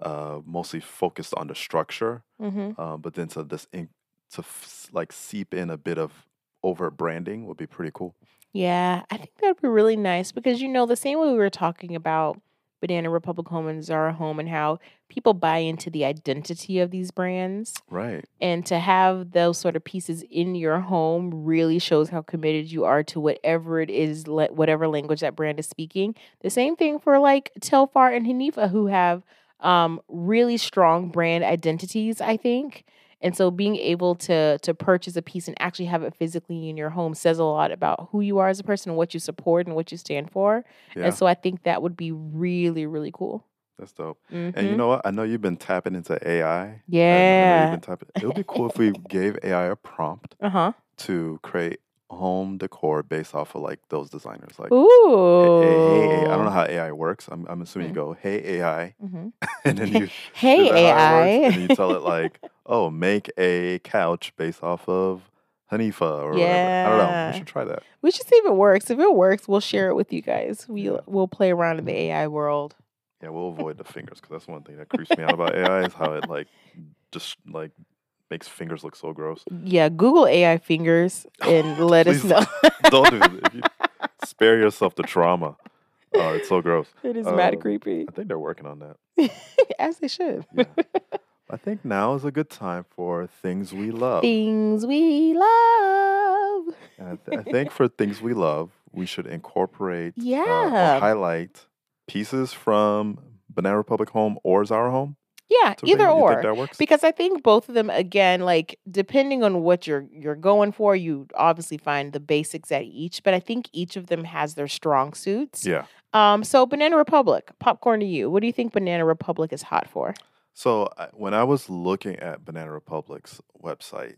[SPEAKER 2] uh, mostly focused on the structure
[SPEAKER 1] Mm-hmm.
[SPEAKER 2] uh, but then to this in, to f- like seep in a bit of over branding would be pretty cool
[SPEAKER 1] Yeah, I think that would be really nice because you know the same way we were talking about Banana Republic Home and Zara Home and how people buy into the identity of these brands
[SPEAKER 2] right
[SPEAKER 1] and to have those sort of pieces in your home really shows how committed you are to whatever it is whatever language that brand is speaking. The same thing for like Telfar and Hanifa who have um really strong brand identities, I think. And so being able to to purchase a piece and actually have it physically in your home says a lot about who you are as a person and what you support and what you stand for.
[SPEAKER 2] yeah
[SPEAKER 1] And so I think that would be really really cool.
[SPEAKER 2] that's dope
[SPEAKER 1] Mhm.
[SPEAKER 2] and you know what i know you've been tapping into ai I- I know you've
[SPEAKER 1] yeah.
[SPEAKER 2] been tapping- it would be cool if we gave ai a prompt
[SPEAKER 1] Uh-huh.
[SPEAKER 2] to create home decor based off of like those designers like
[SPEAKER 1] Ooh.
[SPEAKER 2] hey, hey, hey, I don't know how AI works. I'm, I'm assuming you go, hey AI,
[SPEAKER 1] Mhm.
[SPEAKER 2] and then you
[SPEAKER 1] Hey
[SPEAKER 2] is that how it works?
[SPEAKER 1] AI.
[SPEAKER 2] and you tell it like, oh, make a couch based off of Hanifa or whatever. I don't know. We should try that.
[SPEAKER 1] we should see if it works. If it works, we'll share it with you guys. We
[SPEAKER 2] Yeah.
[SPEAKER 1] we'll play around in the AI world.
[SPEAKER 2] Yeah, we'll avoid the fingers because that's one thing that creeps me out about AI is how it like just like makes fingers look so gross.
[SPEAKER 1] Yeah, Google AI fingers and let us know.
[SPEAKER 2] Don't do you spare yourself the trauma. Oh, it's so gross.
[SPEAKER 1] it is mad
[SPEAKER 2] Um,
[SPEAKER 1] creepy.
[SPEAKER 2] I think they're working on that.
[SPEAKER 1] As they should.
[SPEAKER 2] Yeah. I think now is a good time for things we love.
[SPEAKER 1] Things we love.
[SPEAKER 2] I, th- I think for things we love, we should incorporate uh, or highlight pieces from Banana Republic Home or Zara Home.
[SPEAKER 1] Yeah,
[SPEAKER 2] bring-
[SPEAKER 1] either or.
[SPEAKER 2] that works?
[SPEAKER 1] because I think both of them again like depending on what you're you're going for you obviously find the basics at each but I think each of them has their strong suits.
[SPEAKER 2] yeah.
[SPEAKER 1] Um so Banana Republic, popcorn to you. What do you think Banana Republic is hot for?
[SPEAKER 2] So when I was looking at Banana Republic's website,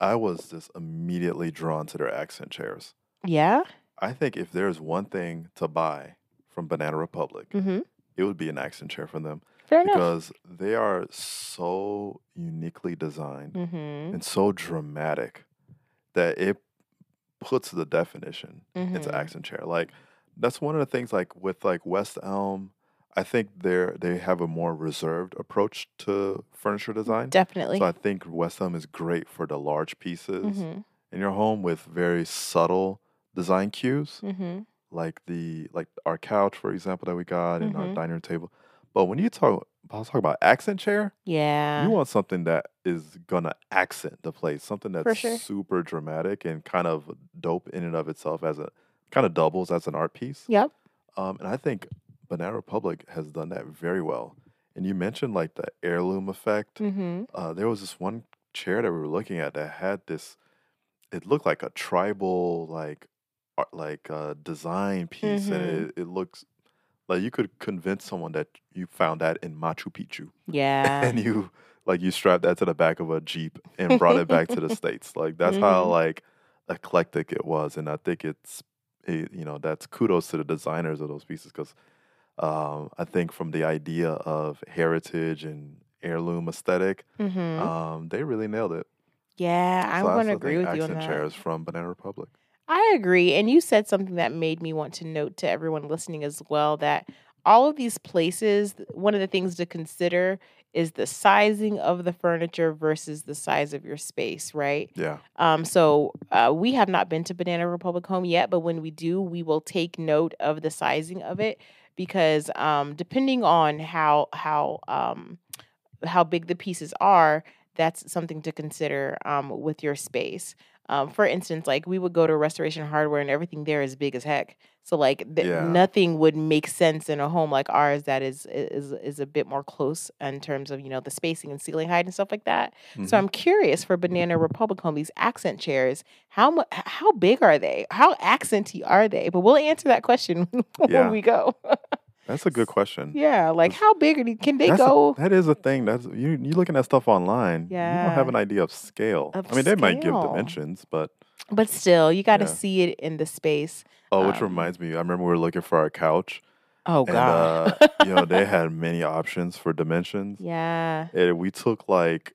[SPEAKER 2] I was just immediately drawn to their accent chairs.
[SPEAKER 1] Yeah?
[SPEAKER 2] I think if there's one thing to buy from Banana Republic,
[SPEAKER 1] Mhm.
[SPEAKER 2] it would be an accent chair from them
[SPEAKER 1] Fair enough.
[SPEAKER 2] because they are so uniquely designed
[SPEAKER 1] Mhm.
[SPEAKER 2] and so dramatic that it puts the definition into
[SPEAKER 1] Mhm.
[SPEAKER 2] accent chair. Like that's one of the things like with like West Elm, I think they're they have a more reserved approach to furniture design.
[SPEAKER 1] Definitely.
[SPEAKER 2] So I think West Elm is great for the large pieces
[SPEAKER 1] Mhm.
[SPEAKER 2] in your home with very subtle design cues,
[SPEAKER 1] Mhm.
[SPEAKER 2] like the like our couch, for example, that we got and our
[SPEAKER 1] Mhm.
[SPEAKER 2] dining room table. But when you talk, I was talking about accent chair.
[SPEAKER 1] Yeah.
[SPEAKER 2] You want something that is gonna accent the place, something that's
[SPEAKER 1] sure.
[SPEAKER 2] super dramatic and kind of dope in and of itself as a kind of doubles as an art piece.
[SPEAKER 1] Yep.
[SPEAKER 2] Um, and I think Banana Republic has done that very well. And you mentioned like the heirloom effect.
[SPEAKER 1] Mhm.
[SPEAKER 2] Uh, there was this one chair that we were looking at that had this. It looked like a tribal like art, like uh, design piece,
[SPEAKER 1] Mhm.
[SPEAKER 2] and it, it looks like you could convince someone that you found that in Machu Picchu
[SPEAKER 1] Yeah.
[SPEAKER 2] and you like you strapped that to the back of a jeep and brought it back to the states. Like that's how
[SPEAKER 1] Mhm.
[SPEAKER 2] like eclectic it was, and I think it's it, you know that's kudos to the designers of those pieces because um, I think from the idea of heritage and heirloom aesthetic,
[SPEAKER 1] Mhm.
[SPEAKER 2] um, they really nailed it.
[SPEAKER 1] Yeah, I'm
[SPEAKER 2] So that's,
[SPEAKER 1] going to agree with you on that.
[SPEAKER 2] chairs from Banana Republic.
[SPEAKER 1] I agree. And you said something that made me want to note to everyone listening as well that all of these places, one of the things to consider is the sizing of the furniture versus the size of your space, right?
[SPEAKER 2] Yeah,
[SPEAKER 1] Um, so uh, we have not been to Banana Republic Home yet, but when we do, we will take note of the sizing of it because um, depending on how how um, how big the pieces are, that's something to consider um, with your space. Um, for instance, like we would go to Restoration Hardware and everything there is big as heck. So like th-
[SPEAKER 2] Yeah.
[SPEAKER 1] nothing would make sense in a home like ours that is is is a bit more close in terms of you know the spacing and ceiling height and stuff like that. So
[SPEAKER 2] Mhm.
[SPEAKER 1] I'm curious for Banana Republic Home these accent chairs. How mu- how big are they? How accenty are they? But we'll answer that question when we go.
[SPEAKER 2] that's a good question.
[SPEAKER 1] yeah, like how big are they? Can they
[SPEAKER 2] That's a-
[SPEAKER 1] go?
[SPEAKER 2] that is a thing. That's you. You looking at stuff online. Yeah, You don't have an idea of scale.
[SPEAKER 1] Of
[SPEAKER 2] I mean, they might give dimensions, but
[SPEAKER 1] But still, you got to
[SPEAKER 2] Yeah.
[SPEAKER 1] see it in the space.
[SPEAKER 2] oh, which
[SPEAKER 1] Um,
[SPEAKER 2] reminds me, I remember we were looking for our couch,
[SPEAKER 1] Oh
[SPEAKER 2] and
[SPEAKER 1] God.
[SPEAKER 2] uh, you know they had many options for dimensions.
[SPEAKER 1] yeah.
[SPEAKER 2] And we took like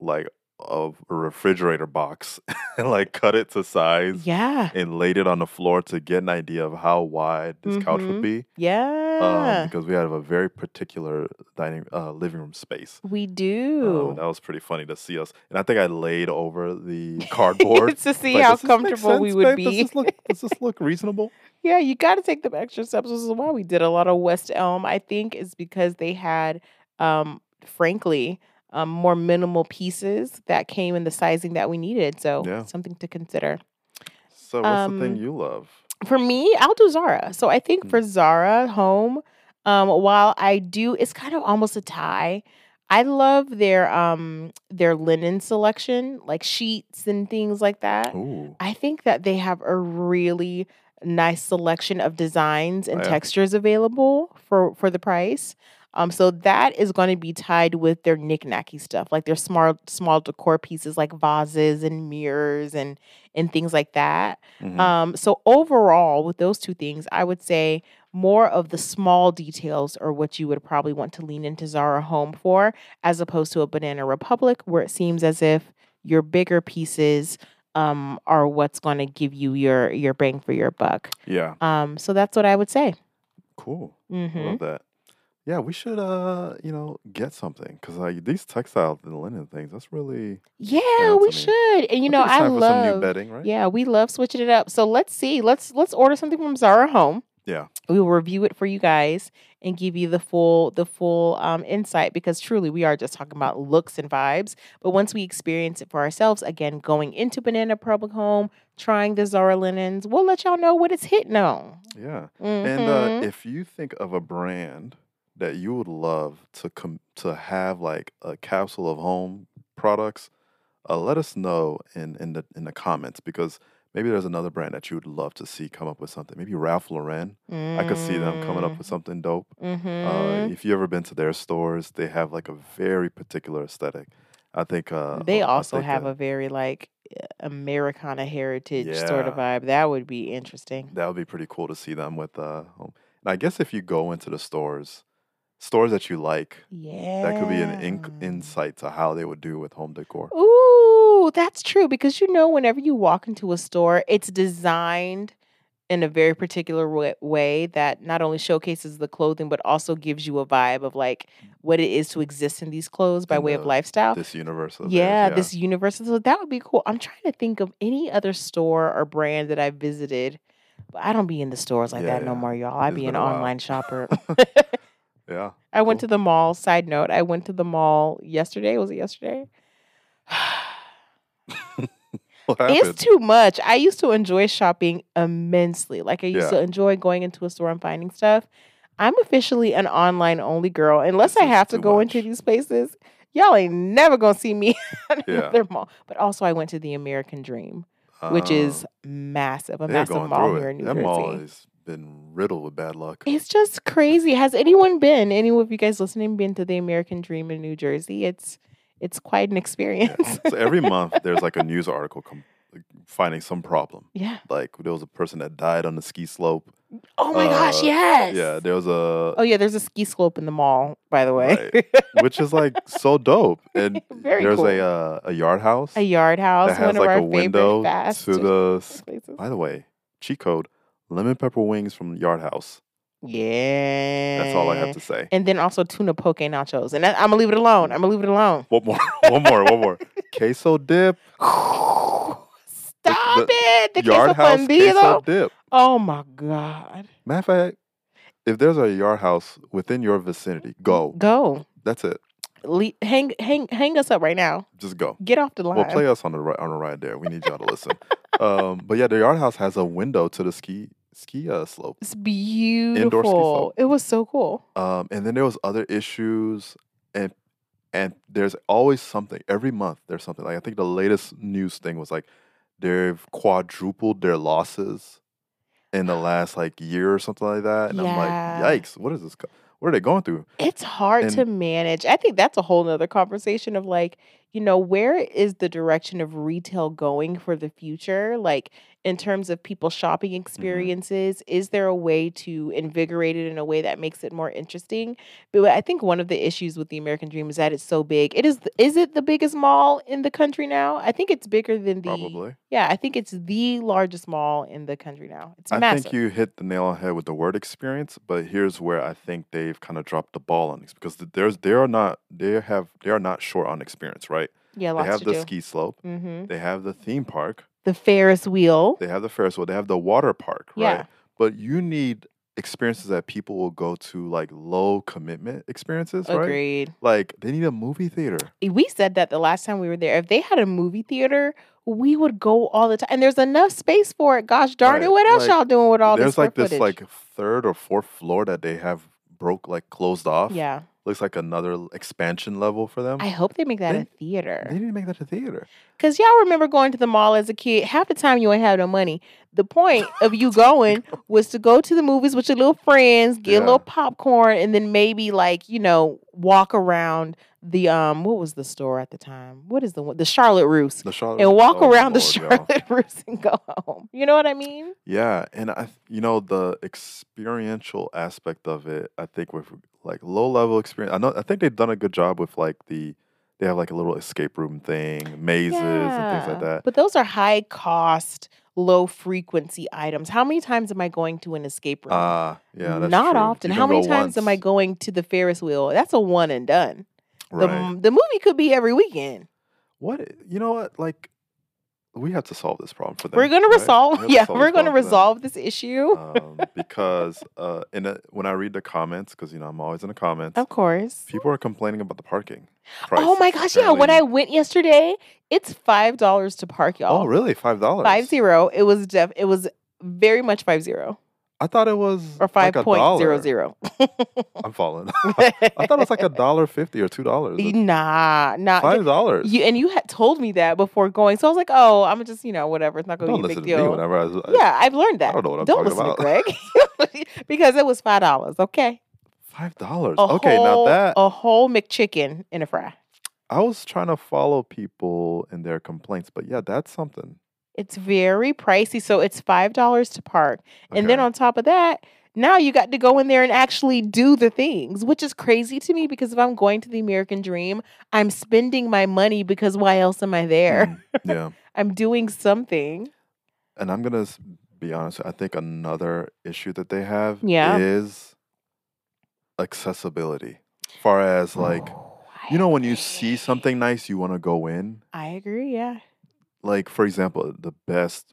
[SPEAKER 2] like a refrigerator box and like cut it to size
[SPEAKER 1] Yeah.
[SPEAKER 2] and laid it on the floor to get an idea of how wide this couch
[SPEAKER 1] Mhm.
[SPEAKER 2] would be.
[SPEAKER 1] Yeah.
[SPEAKER 2] Um, because we have a very particular dining uh, living room space.
[SPEAKER 1] we
[SPEAKER 2] Um,
[SPEAKER 1] do.
[SPEAKER 2] that was pretty funny to see us. And I think I laid over the cardboard.
[SPEAKER 1] to see
[SPEAKER 2] like,
[SPEAKER 1] how
[SPEAKER 2] "Does this make
[SPEAKER 1] comfortable we would
[SPEAKER 2] babe?
[SPEAKER 1] be.
[SPEAKER 2] Does this look does this look reasonable?
[SPEAKER 1] Yeah, you got to take the extra steps. This is why we did a lot of West Elm. I think is because they had, um, frankly, um, more minimal pieces that came in the sizing that we needed. So
[SPEAKER 2] Yeah.
[SPEAKER 1] something to consider.
[SPEAKER 2] So what's the thing
[SPEAKER 1] Um,
[SPEAKER 2] you love?
[SPEAKER 1] For me, I'll do Zara. So I think
[SPEAKER 2] Mm.
[SPEAKER 1] for Zara home, um, while I do, it's kind of almost a tie. I love their um their linen selection, like sheets and things like that.
[SPEAKER 2] Ooh.
[SPEAKER 1] I think that they have a really nice selection of designs and
[SPEAKER 2] yeah.
[SPEAKER 1] textures available for for the price. Um, so that is going to be tied with their knickknacky stuff, like their small small decor pieces, like vases and mirrors and and things like that.
[SPEAKER 2] Mhm.
[SPEAKER 1] Um, so overall, with those two things, I would say more of the small details are what you would probably want to lean into Zara Home for, as opposed to a Banana Republic, where it seems as if your bigger pieces um, are what's going to give you your your bang for your buck.
[SPEAKER 2] yeah.
[SPEAKER 1] Um, so that's what I would say.
[SPEAKER 2] Cool.
[SPEAKER 1] hmm
[SPEAKER 2] Love that. Yeah, we should uh, you know, get something because like these textile and linen things, that's really
[SPEAKER 1] Yeah, we should. And you know, I
[SPEAKER 2] some new
[SPEAKER 1] love.
[SPEAKER 2] bedding, right?
[SPEAKER 1] Yeah, we love switching it up. So let's see. Let's let's order something from Zara Home.
[SPEAKER 2] Yeah.
[SPEAKER 1] We will review it for you guys and give you the full the full um, insight because truly we are just talking about looks and vibes. But once we experience it for ourselves, again, going into Banana Public Home, trying the Zara linens, we'll let y'all know what it's hitting on.
[SPEAKER 2] Yeah. And uh,
[SPEAKER 1] Mhm.
[SPEAKER 2] if you think of a brand that you would love to com- to have like a capsule of home products, uh, let us know in in the in the comments because maybe there's another brand that you would love to see come up with something. Maybe Ralph Lauren. I could see them coming up with something dope.
[SPEAKER 1] Mm-hmm.
[SPEAKER 2] Uh, if you ever been to their stores, they have like a very particular aesthetic. I think uh,
[SPEAKER 1] they also
[SPEAKER 2] think
[SPEAKER 1] have
[SPEAKER 2] that,
[SPEAKER 1] a very like uh, Americana heritage sort of vibe. That would be interesting.
[SPEAKER 2] that would be pretty cool to see them with uh home. And I guess if you go into the stores, stores that you like,
[SPEAKER 1] Yeah.
[SPEAKER 2] that could be an insight to how they would do with home decor.
[SPEAKER 1] Ooh, that's true because you know whenever you walk into a store, it's designed in a very particular wa- way that not only showcases the clothing but also gives you a vibe of like what it is to exist in these clothes by
[SPEAKER 2] In
[SPEAKER 1] way of lifestyle.
[SPEAKER 2] This universe of theirs,
[SPEAKER 1] yeah, this universal. So that would be cool. I'm trying to think of any other store or brand that I visited, but I don't be in the stores like
[SPEAKER 2] Yeah,
[SPEAKER 1] that no more, y'all. I
[SPEAKER 2] It's
[SPEAKER 1] be an online shopper.
[SPEAKER 2] yeah.
[SPEAKER 1] I went
[SPEAKER 2] Cool.
[SPEAKER 1] to the mall. Side note, I went to the mall yesterday. Was it yesterday?
[SPEAKER 2] What?
[SPEAKER 1] It's too much. I used to enjoy shopping immensely. Like I used
[SPEAKER 2] Yeah.
[SPEAKER 1] to enjoy going into a store and finding stuff. I'm officially an online only girl. Unless
[SPEAKER 2] This
[SPEAKER 1] I have to go into these places, y'all ain't never gonna see me at
[SPEAKER 2] Yeah.
[SPEAKER 1] another mall. But also, I went to the American Dream, which is
[SPEAKER 2] Um,
[SPEAKER 1] massive, a massive mall here in New
[SPEAKER 2] That
[SPEAKER 1] Jersey.
[SPEAKER 2] mall has been riddled with bad luck.
[SPEAKER 1] It's just crazy. Has anyone been? Any of you guys listening been to the American Dream in New Jersey? It's it's quite an
[SPEAKER 2] Yeah.
[SPEAKER 1] experience.
[SPEAKER 2] So every month there's like a news article com- finding some problem.
[SPEAKER 1] yeah.
[SPEAKER 2] Like there was a person that died on the ski slope.
[SPEAKER 1] Oh my gosh,
[SPEAKER 2] Uh,
[SPEAKER 1] yes.
[SPEAKER 2] Yeah, there was a
[SPEAKER 1] Oh yeah, there's a ski slope in the mall, by the way.
[SPEAKER 2] which is like so dope. And
[SPEAKER 1] Very
[SPEAKER 2] there's
[SPEAKER 1] cool.
[SPEAKER 2] a uh, a yard house
[SPEAKER 1] a yard house,
[SPEAKER 2] that has like a window to the.
[SPEAKER 1] places.
[SPEAKER 2] By the way, cheat code: lemon pepper wings from Yard House.
[SPEAKER 1] Yeah.
[SPEAKER 2] That's all I have to say.
[SPEAKER 1] And then also tuna poke nachos. And that, I'm gonna leave it alone. I'm gonna leave it alone.
[SPEAKER 2] One more, one more, one more. Queso dip.
[SPEAKER 1] Stop
[SPEAKER 2] the
[SPEAKER 1] it. The
[SPEAKER 2] Yard
[SPEAKER 1] queso
[SPEAKER 2] House
[SPEAKER 1] fundido.
[SPEAKER 2] queso dip.
[SPEAKER 1] Oh my god.
[SPEAKER 2] Matter of fact, if there's a Yard House within your vicinity, go.
[SPEAKER 1] Go.
[SPEAKER 2] That's it.
[SPEAKER 1] Le- hang hang hang us up right now.
[SPEAKER 2] Just go.
[SPEAKER 1] Get off the line.
[SPEAKER 2] Well, play us on the ri- on the ride there. We need y'all to listen. um, but yeah, the Yard House has a window to the ski ski uh, slope.
[SPEAKER 1] it's beautiful.
[SPEAKER 2] Indoor ski slope.
[SPEAKER 1] It was so cool.
[SPEAKER 2] Um, and then there was other issues, and and there's always something every month. There's something like I think the latest news thing was like they've quadrupled their losses in the last like year or something like that. And
[SPEAKER 1] Yeah.
[SPEAKER 2] I'm like, yikes! What is this? co- What are they going through?
[SPEAKER 1] It's hard
[SPEAKER 2] And-
[SPEAKER 1] to manage. I think that's a whole nother conversation of like, you know, where is the direction of retail going for the future? Like, in terms of people shopping
[SPEAKER 2] Mm-hmm.
[SPEAKER 1] experiences, is there a way to invigorate it in a way that makes it more interesting? But I think one of the issues with the American Dream is that it's so big. It is, is it the biggest mall in the country now? I think it's bigger than the,
[SPEAKER 2] Probably.
[SPEAKER 1] yeah, I think it's the largest mall in the country now. It's
[SPEAKER 2] I
[SPEAKER 1] massive.
[SPEAKER 2] think you hit the nail on the head with the word experience, but here's where I think they've kind of dropped the ball on this because there's they are not they have they are not short on experience, right?
[SPEAKER 1] Yeah,
[SPEAKER 2] They have
[SPEAKER 1] to
[SPEAKER 2] the
[SPEAKER 1] do.
[SPEAKER 2] ski slope,
[SPEAKER 1] hmm
[SPEAKER 2] they have the theme park,
[SPEAKER 1] The Ferris wheel.
[SPEAKER 2] they have the Ferris wheel, they have the water park, right?
[SPEAKER 1] Yeah.
[SPEAKER 2] But you need experiences that people will go to like low commitment experiences, right?
[SPEAKER 1] Agreed.
[SPEAKER 2] Like they need a movie theater.
[SPEAKER 1] we said that the last time we were there. If they had a movie theater, we would go all the time. And there's enough space for it. Gosh darn it.
[SPEAKER 2] Right,
[SPEAKER 1] What else
[SPEAKER 2] like,
[SPEAKER 1] y'all doing with all this
[SPEAKER 2] There's like
[SPEAKER 1] square
[SPEAKER 2] this
[SPEAKER 1] footage?
[SPEAKER 2] like third or fourth floor that they have broke like closed off.
[SPEAKER 1] yeah.
[SPEAKER 2] Looks like another expansion level for them.
[SPEAKER 1] I hope they make that a
[SPEAKER 2] theater. They need to make that a theater.
[SPEAKER 1] Because y'all remember going to the mall as a kid. Half the time you ain't have no money. The point of you going was to go to the movies with your little friends, get a little popcorn, and then maybe like, you know, walk around the um what was the store at the time? What is the one? The Charlotte Russe.
[SPEAKER 2] The Charlotte
[SPEAKER 1] And walk
[SPEAKER 2] oh,
[SPEAKER 1] around the
[SPEAKER 2] Lord, y'all.
[SPEAKER 1] Charlotte Russe and go home. You know what I mean?
[SPEAKER 2] Yeah, and I, you know, the experiential aspect of it, I think with like low level experience, I know, I think they've done a good job with like the, they have like a little escape room thing, mazes and things like that.
[SPEAKER 1] But those are high cost, low frequency items. How many times am I going to an escape room?
[SPEAKER 2] Ah, yeah, that's
[SPEAKER 1] Not
[SPEAKER 2] true.
[SPEAKER 1] often.
[SPEAKER 2] You
[SPEAKER 1] How many times am I going to the Ferris wheel? That's a one and done. The,
[SPEAKER 2] Right.
[SPEAKER 1] m- the movie could be every weekend.
[SPEAKER 2] What you know? What like, we have to solve this problem for them.
[SPEAKER 1] We're gonna
[SPEAKER 2] right?
[SPEAKER 1] resolve.
[SPEAKER 2] To
[SPEAKER 1] Yeah, we're
[SPEAKER 2] for them.
[SPEAKER 1] resolve this issue.
[SPEAKER 2] um, because uh, in a, when I read the comments, because you know I'm always in the comments,
[SPEAKER 1] of course.
[SPEAKER 2] people are complaining about the parking.
[SPEAKER 1] Oh my gosh! Yeah, when I went yesterday, it's five dollars to park, y'all.
[SPEAKER 2] oh really five dollars
[SPEAKER 1] Five zero. It was def. It was very much five zero
[SPEAKER 2] I thought it was
[SPEAKER 1] or
[SPEAKER 2] like
[SPEAKER 1] five point zero
[SPEAKER 2] dollar.
[SPEAKER 1] zero.
[SPEAKER 2] I'm falling. I thought it was like a dollar fifty or two dollars.
[SPEAKER 1] Nah, nah.
[SPEAKER 2] Five dollars.
[SPEAKER 1] You and you had told me that before going, so I was like, "Oh, I'm just you know whatever. It's not going to be a big
[SPEAKER 2] to me
[SPEAKER 1] deal."
[SPEAKER 2] whenever I. Was,
[SPEAKER 1] yeah, I've learned that.
[SPEAKER 2] I don't know what I'm
[SPEAKER 1] Don't
[SPEAKER 2] talking
[SPEAKER 1] listen to Greg because it was five dollars. Okay,
[SPEAKER 2] Five dollars. Okay,
[SPEAKER 1] whole,
[SPEAKER 2] now that
[SPEAKER 1] a whole McChicken in a fry.
[SPEAKER 2] I was trying to follow people in their complaints, but yeah, that's something.
[SPEAKER 1] It's very pricey, so it's five dollars to park, and then on top of that. Now you got to go in there and actually do the things, which is crazy to me because if I'm going to the American Dream, I'm spending my money because why else am I there?
[SPEAKER 2] Mm, yeah,
[SPEAKER 1] I'm doing something.
[SPEAKER 2] and I'm gonna be honest. I think another issue that they have
[SPEAKER 1] Yeah.
[SPEAKER 2] is accessibility. Far as like,
[SPEAKER 1] Oh,
[SPEAKER 2] you know, when you see something nice, you want to go in.
[SPEAKER 1] I agree, yeah.
[SPEAKER 2] Like, for example, the best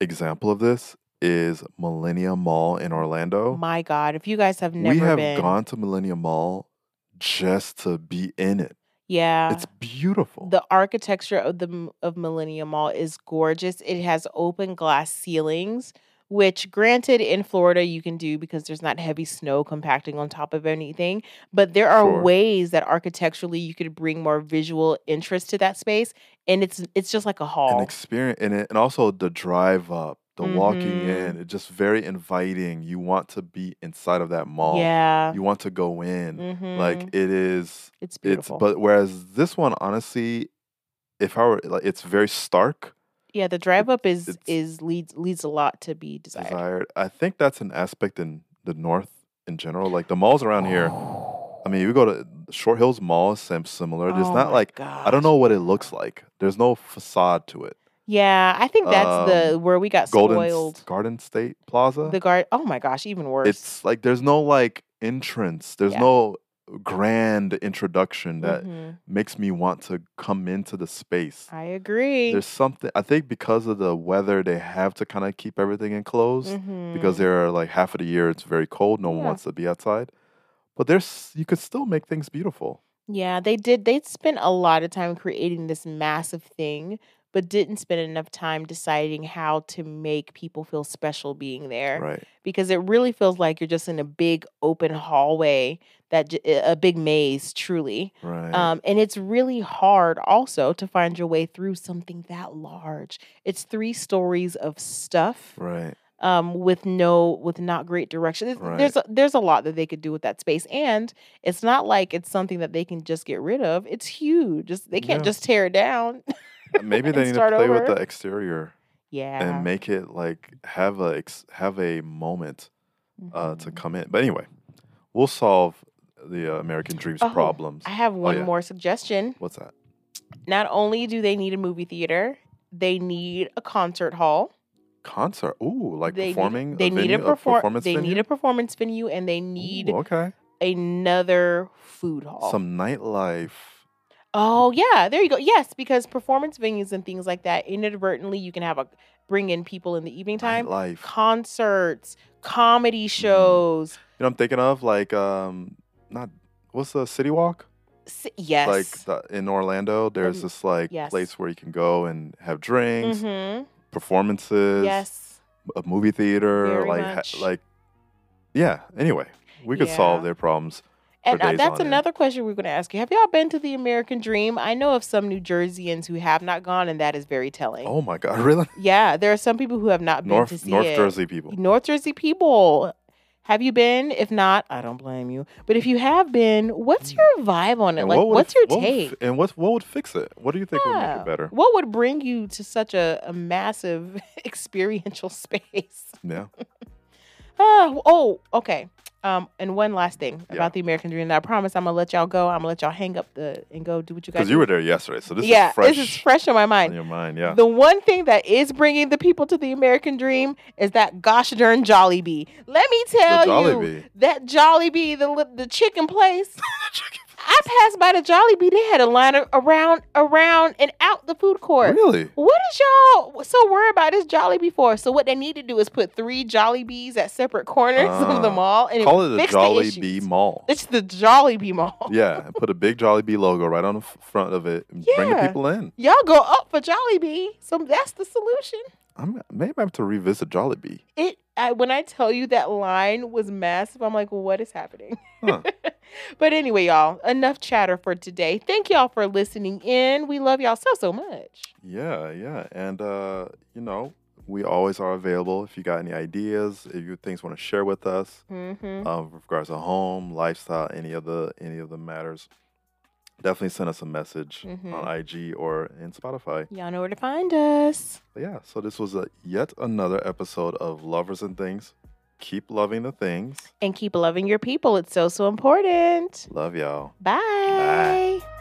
[SPEAKER 2] example of this is Millenia Mall in Orlando.
[SPEAKER 1] My God, if you guys have never
[SPEAKER 2] we have
[SPEAKER 1] been,
[SPEAKER 2] gone to Millenia Mall just to be in it.
[SPEAKER 1] yeah,
[SPEAKER 2] It's beautiful.
[SPEAKER 1] the architecture of the of Millenia Mall is gorgeous. It has open glass ceilings, which, granted, in Florida you can do because there's not heavy snow compacting on top of anything. But there are
[SPEAKER 2] Sure.
[SPEAKER 1] ways that architecturally you could bring more visual interest to that space, and it's it's just like a
[SPEAKER 2] An
[SPEAKER 1] hall.
[SPEAKER 2] experience and it, and also the drive up the walking
[SPEAKER 1] Mhm.
[SPEAKER 2] in, it's just very inviting. You want to be inside of that mall.
[SPEAKER 1] Yeah.
[SPEAKER 2] You want to go in.
[SPEAKER 1] Mhm.
[SPEAKER 2] Like it is
[SPEAKER 1] it's
[SPEAKER 2] it's
[SPEAKER 1] beautiful.
[SPEAKER 2] but whereas this one honestly if I were like it's very stark
[SPEAKER 1] yeah, the drive up is
[SPEAKER 2] it's-
[SPEAKER 1] is leads leads a lot to be desired.
[SPEAKER 2] desired. I think that's an aspect in the north in general. Like the malls around here. I mean, you go to Short Hills Mall, is sim- similar. It's
[SPEAKER 1] Oh
[SPEAKER 2] not like I don't know what it looks like. There's no facade to it.
[SPEAKER 1] Yeah, I think that's the
[SPEAKER 2] Um,
[SPEAKER 1] where we got
[SPEAKER 2] Golden S-
[SPEAKER 1] spoiled.
[SPEAKER 2] Garden State Plaza.
[SPEAKER 1] The guard. Oh my gosh, even worse.
[SPEAKER 2] it's like there's no like entrance. There's
[SPEAKER 1] Yeah.
[SPEAKER 2] no grand introduction that
[SPEAKER 1] Mhm.
[SPEAKER 2] makes me want to come into the space.
[SPEAKER 1] I agree.
[SPEAKER 2] There's something I think because of the weather they have to kind of keep everything enclosed because
[SPEAKER 1] Mhm.
[SPEAKER 2] they're like half of the year it's very cold, no one wants to be outside. But there's you could still make things beautiful.
[SPEAKER 1] Yeah, they did. They spent a lot of time creating this massive thing, but didn't spend enough time deciding how to make people feel special being there.
[SPEAKER 2] Right.
[SPEAKER 1] Because it really feels like you're just in a big open hallway that a big maze, truly.
[SPEAKER 2] Right.
[SPEAKER 1] Um, and it's really hard also to find your way through something that large. It's three stories of stuff
[SPEAKER 2] right.
[SPEAKER 1] um, with no with not great direction. There's
[SPEAKER 2] Right.
[SPEAKER 1] there's a, there's a lot that they could do with that space, and it's not like it's something that they can just get rid of. It's huge. It's, they can't
[SPEAKER 2] Yeah.
[SPEAKER 1] just tear it down.
[SPEAKER 2] Maybe they need to
[SPEAKER 1] start
[SPEAKER 2] play with
[SPEAKER 1] over.
[SPEAKER 2] the exterior
[SPEAKER 1] Yeah.
[SPEAKER 2] and make it like have a ex- have a moment uh, to
[SPEAKER 1] Mhm.
[SPEAKER 2] come in. But anyway, we'll solve the uh, American Dreams
[SPEAKER 1] Oh,
[SPEAKER 2] problems.
[SPEAKER 1] I have one
[SPEAKER 2] yeah.
[SPEAKER 1] more suggestion.
[SPEAKER 2] What's that?
[SPEAKER 1] Not only do they need a movie theater, they need a concert hall.
[SPEAKER 2] Concert. Ooh, like
[SPEAKER 1] they
[SPEAKER 2] performing.
[SPEAKER 1] Need, they need
[SPEAKER 2] venue,
[SPEAKER 1] a perform.
[SPEAKER 2] performance
[SPEAKER 1] They
[SPEAKER 2] venue?
[SPEAKER 1] need a performance venue, and they need
[SPEAKER 2] Ooh, okay.
[SPEAKER 1] another food hall.
[SPEAKER 2] Some nightlife.
[SPEAKER 1] Oh yeah, there you go. Yes, because performance venues and things like that, inadvertently you can have a bring in people in the evening time.
[SPEAKER 2] Nightlife.
[SPEAKER 1] Concerts, comedy
[SPEAKER 2] Mm-hmm.
[SPEAKER 1] shows.
[SPEAKER 2] You know, I'm thinking of like um, not what's the City Walk?
[SPEAKER 1] S- Yes.
[SPEAKER 2] Like the, in Orlando, there's
[SPEAKER 1] Um,
[SPEAKER 2] this like
[SPEAKER 1] yes.
[SPEAKER 2] place where you can go and have drinks,
[SPEAKER 1] hmm
[SPEAKER 2] performances,
[SPEAKER 1] Yes.
[SPEAKER 2] a movie theater,
[SPEAKER 1] Very
[SPEAKER 2] like ha-
[SPEAKER 1] much.
[SPEAKER 2] like yeah. Anyway, we could
[SPEAKER 1] Yeah.
[SPEAKER 2] solve their problems.
[SPEAKER 1] And uh, that's
[SPEAKER 2] on end.
[SPEAKER 1] another question we're going to ask you. Have y'all been to the American Dream? I know of some New Jerseyans who have not gone, and that is very telling.
[SPEAKER 2] Oh my God, really?
[SPEAKER 1] Yeah, there are some people who have not been to
[SPEAKER 2] North
[SPEAKER 1] see
[SPEAKER 2] North
[SPEAKER 1] it.
[SPEAKER 2] Jersey people.
[SPEAKER 1] North Jersey people. Have you been? If not, I don't blame you. But if you have been, what's your vibe on it?
[SPEAKER 2] And
[SPEAKER 1] like,
[SPEAKER 2] what
[SPEAKER 1] what's your
[SPEAKER 2] what
[SPEAKER 1] take?
[SPEAKER 2] f- and what what would fix it? What do you think would make it better?
[SPEAKER 1] What would bring you to such a, a massive experiential space?
[SPEAKER 2] Yeah.
[SPEAKER 1] Oh, oh, okay. Um, and one last thing
[SPEAKER 2] Yeah.
[SPEAKER 1] about the American Dream. That I promise I'm gonna let y'all go. I'm gonna let y'all hang up the and go do what you guys.
[SPEAKER 2] Because you were there yesterday, so this
[SPEAKER 1] yeah,
[SPEAKER 2] is fresh,
[SPEAKER 1] this is fresh on my mind.
[SPEAKER 2] In your mind. Yeah.
[SPEAKER 1] The one thing that is bringing the people to the American Dream is that gosh darn Jollibee. Let me tell you, that Jollibee, the the chicken place. I passed by the Jollibee. They had a line around, around, and out the food court.
[SPEAKER 2] really?
[SPEAKER 1] What is y'all so worried about this Jollibee for? So what they need to do is put three Jollibees at separate corners of the
[SPEAKER 2] Ah.
[SPEAKER 1] mall and
[SPEAKER 2] Call it a
[SPEAKER 1] the
[SPEAKER 2] Jolly
[SPEAKER 1] issues.
[SPEAKER 2] Bee Mall.
[SPEAKER 1] It's the Jollibee Mall.
[SPEAKER 2] yeah, and put a big Jollibee logo right on the front of it and bring the people in.
[SPEAKER 1] Y'all go up for Jollibee. So that's the solution.
[SPEAKER 2] I'm maybe I have to revisit Jollibee.
[SPEAKER 1] It I, when I tell you that line was massive, I'm like, what is happening?
[SPEAKER 2] Huh.
[SPEAKER 1] but anyway, y'all, enough chatter for today. Thank y'all for listening in. We love y'all so so much.
[SPEAKER 2] Yeah, yeah, and uh, you know we always are available if you got any ideas, if you things want to share with us,
[SPEAKER 1] Mm-hmm.
[SPEAKER 2] um, with regards to home, lifestyle, any of the any of the matters. Definitely send us a message
[SPEAKER 1] Mhm.
[SPEAKER 2] on IG or in Spotify.
[SPEAKER 1] Y'all know where to find us.
[SPEAKER 2] But yeah, so this was a yet another episode of Lovers and Things. Keep loving the things.
[SPEAKER 1] And keep loving your people. It's so so important.
[SPEAKER 2] Love y'all. Bye.
[SPEAKER 1] Bye.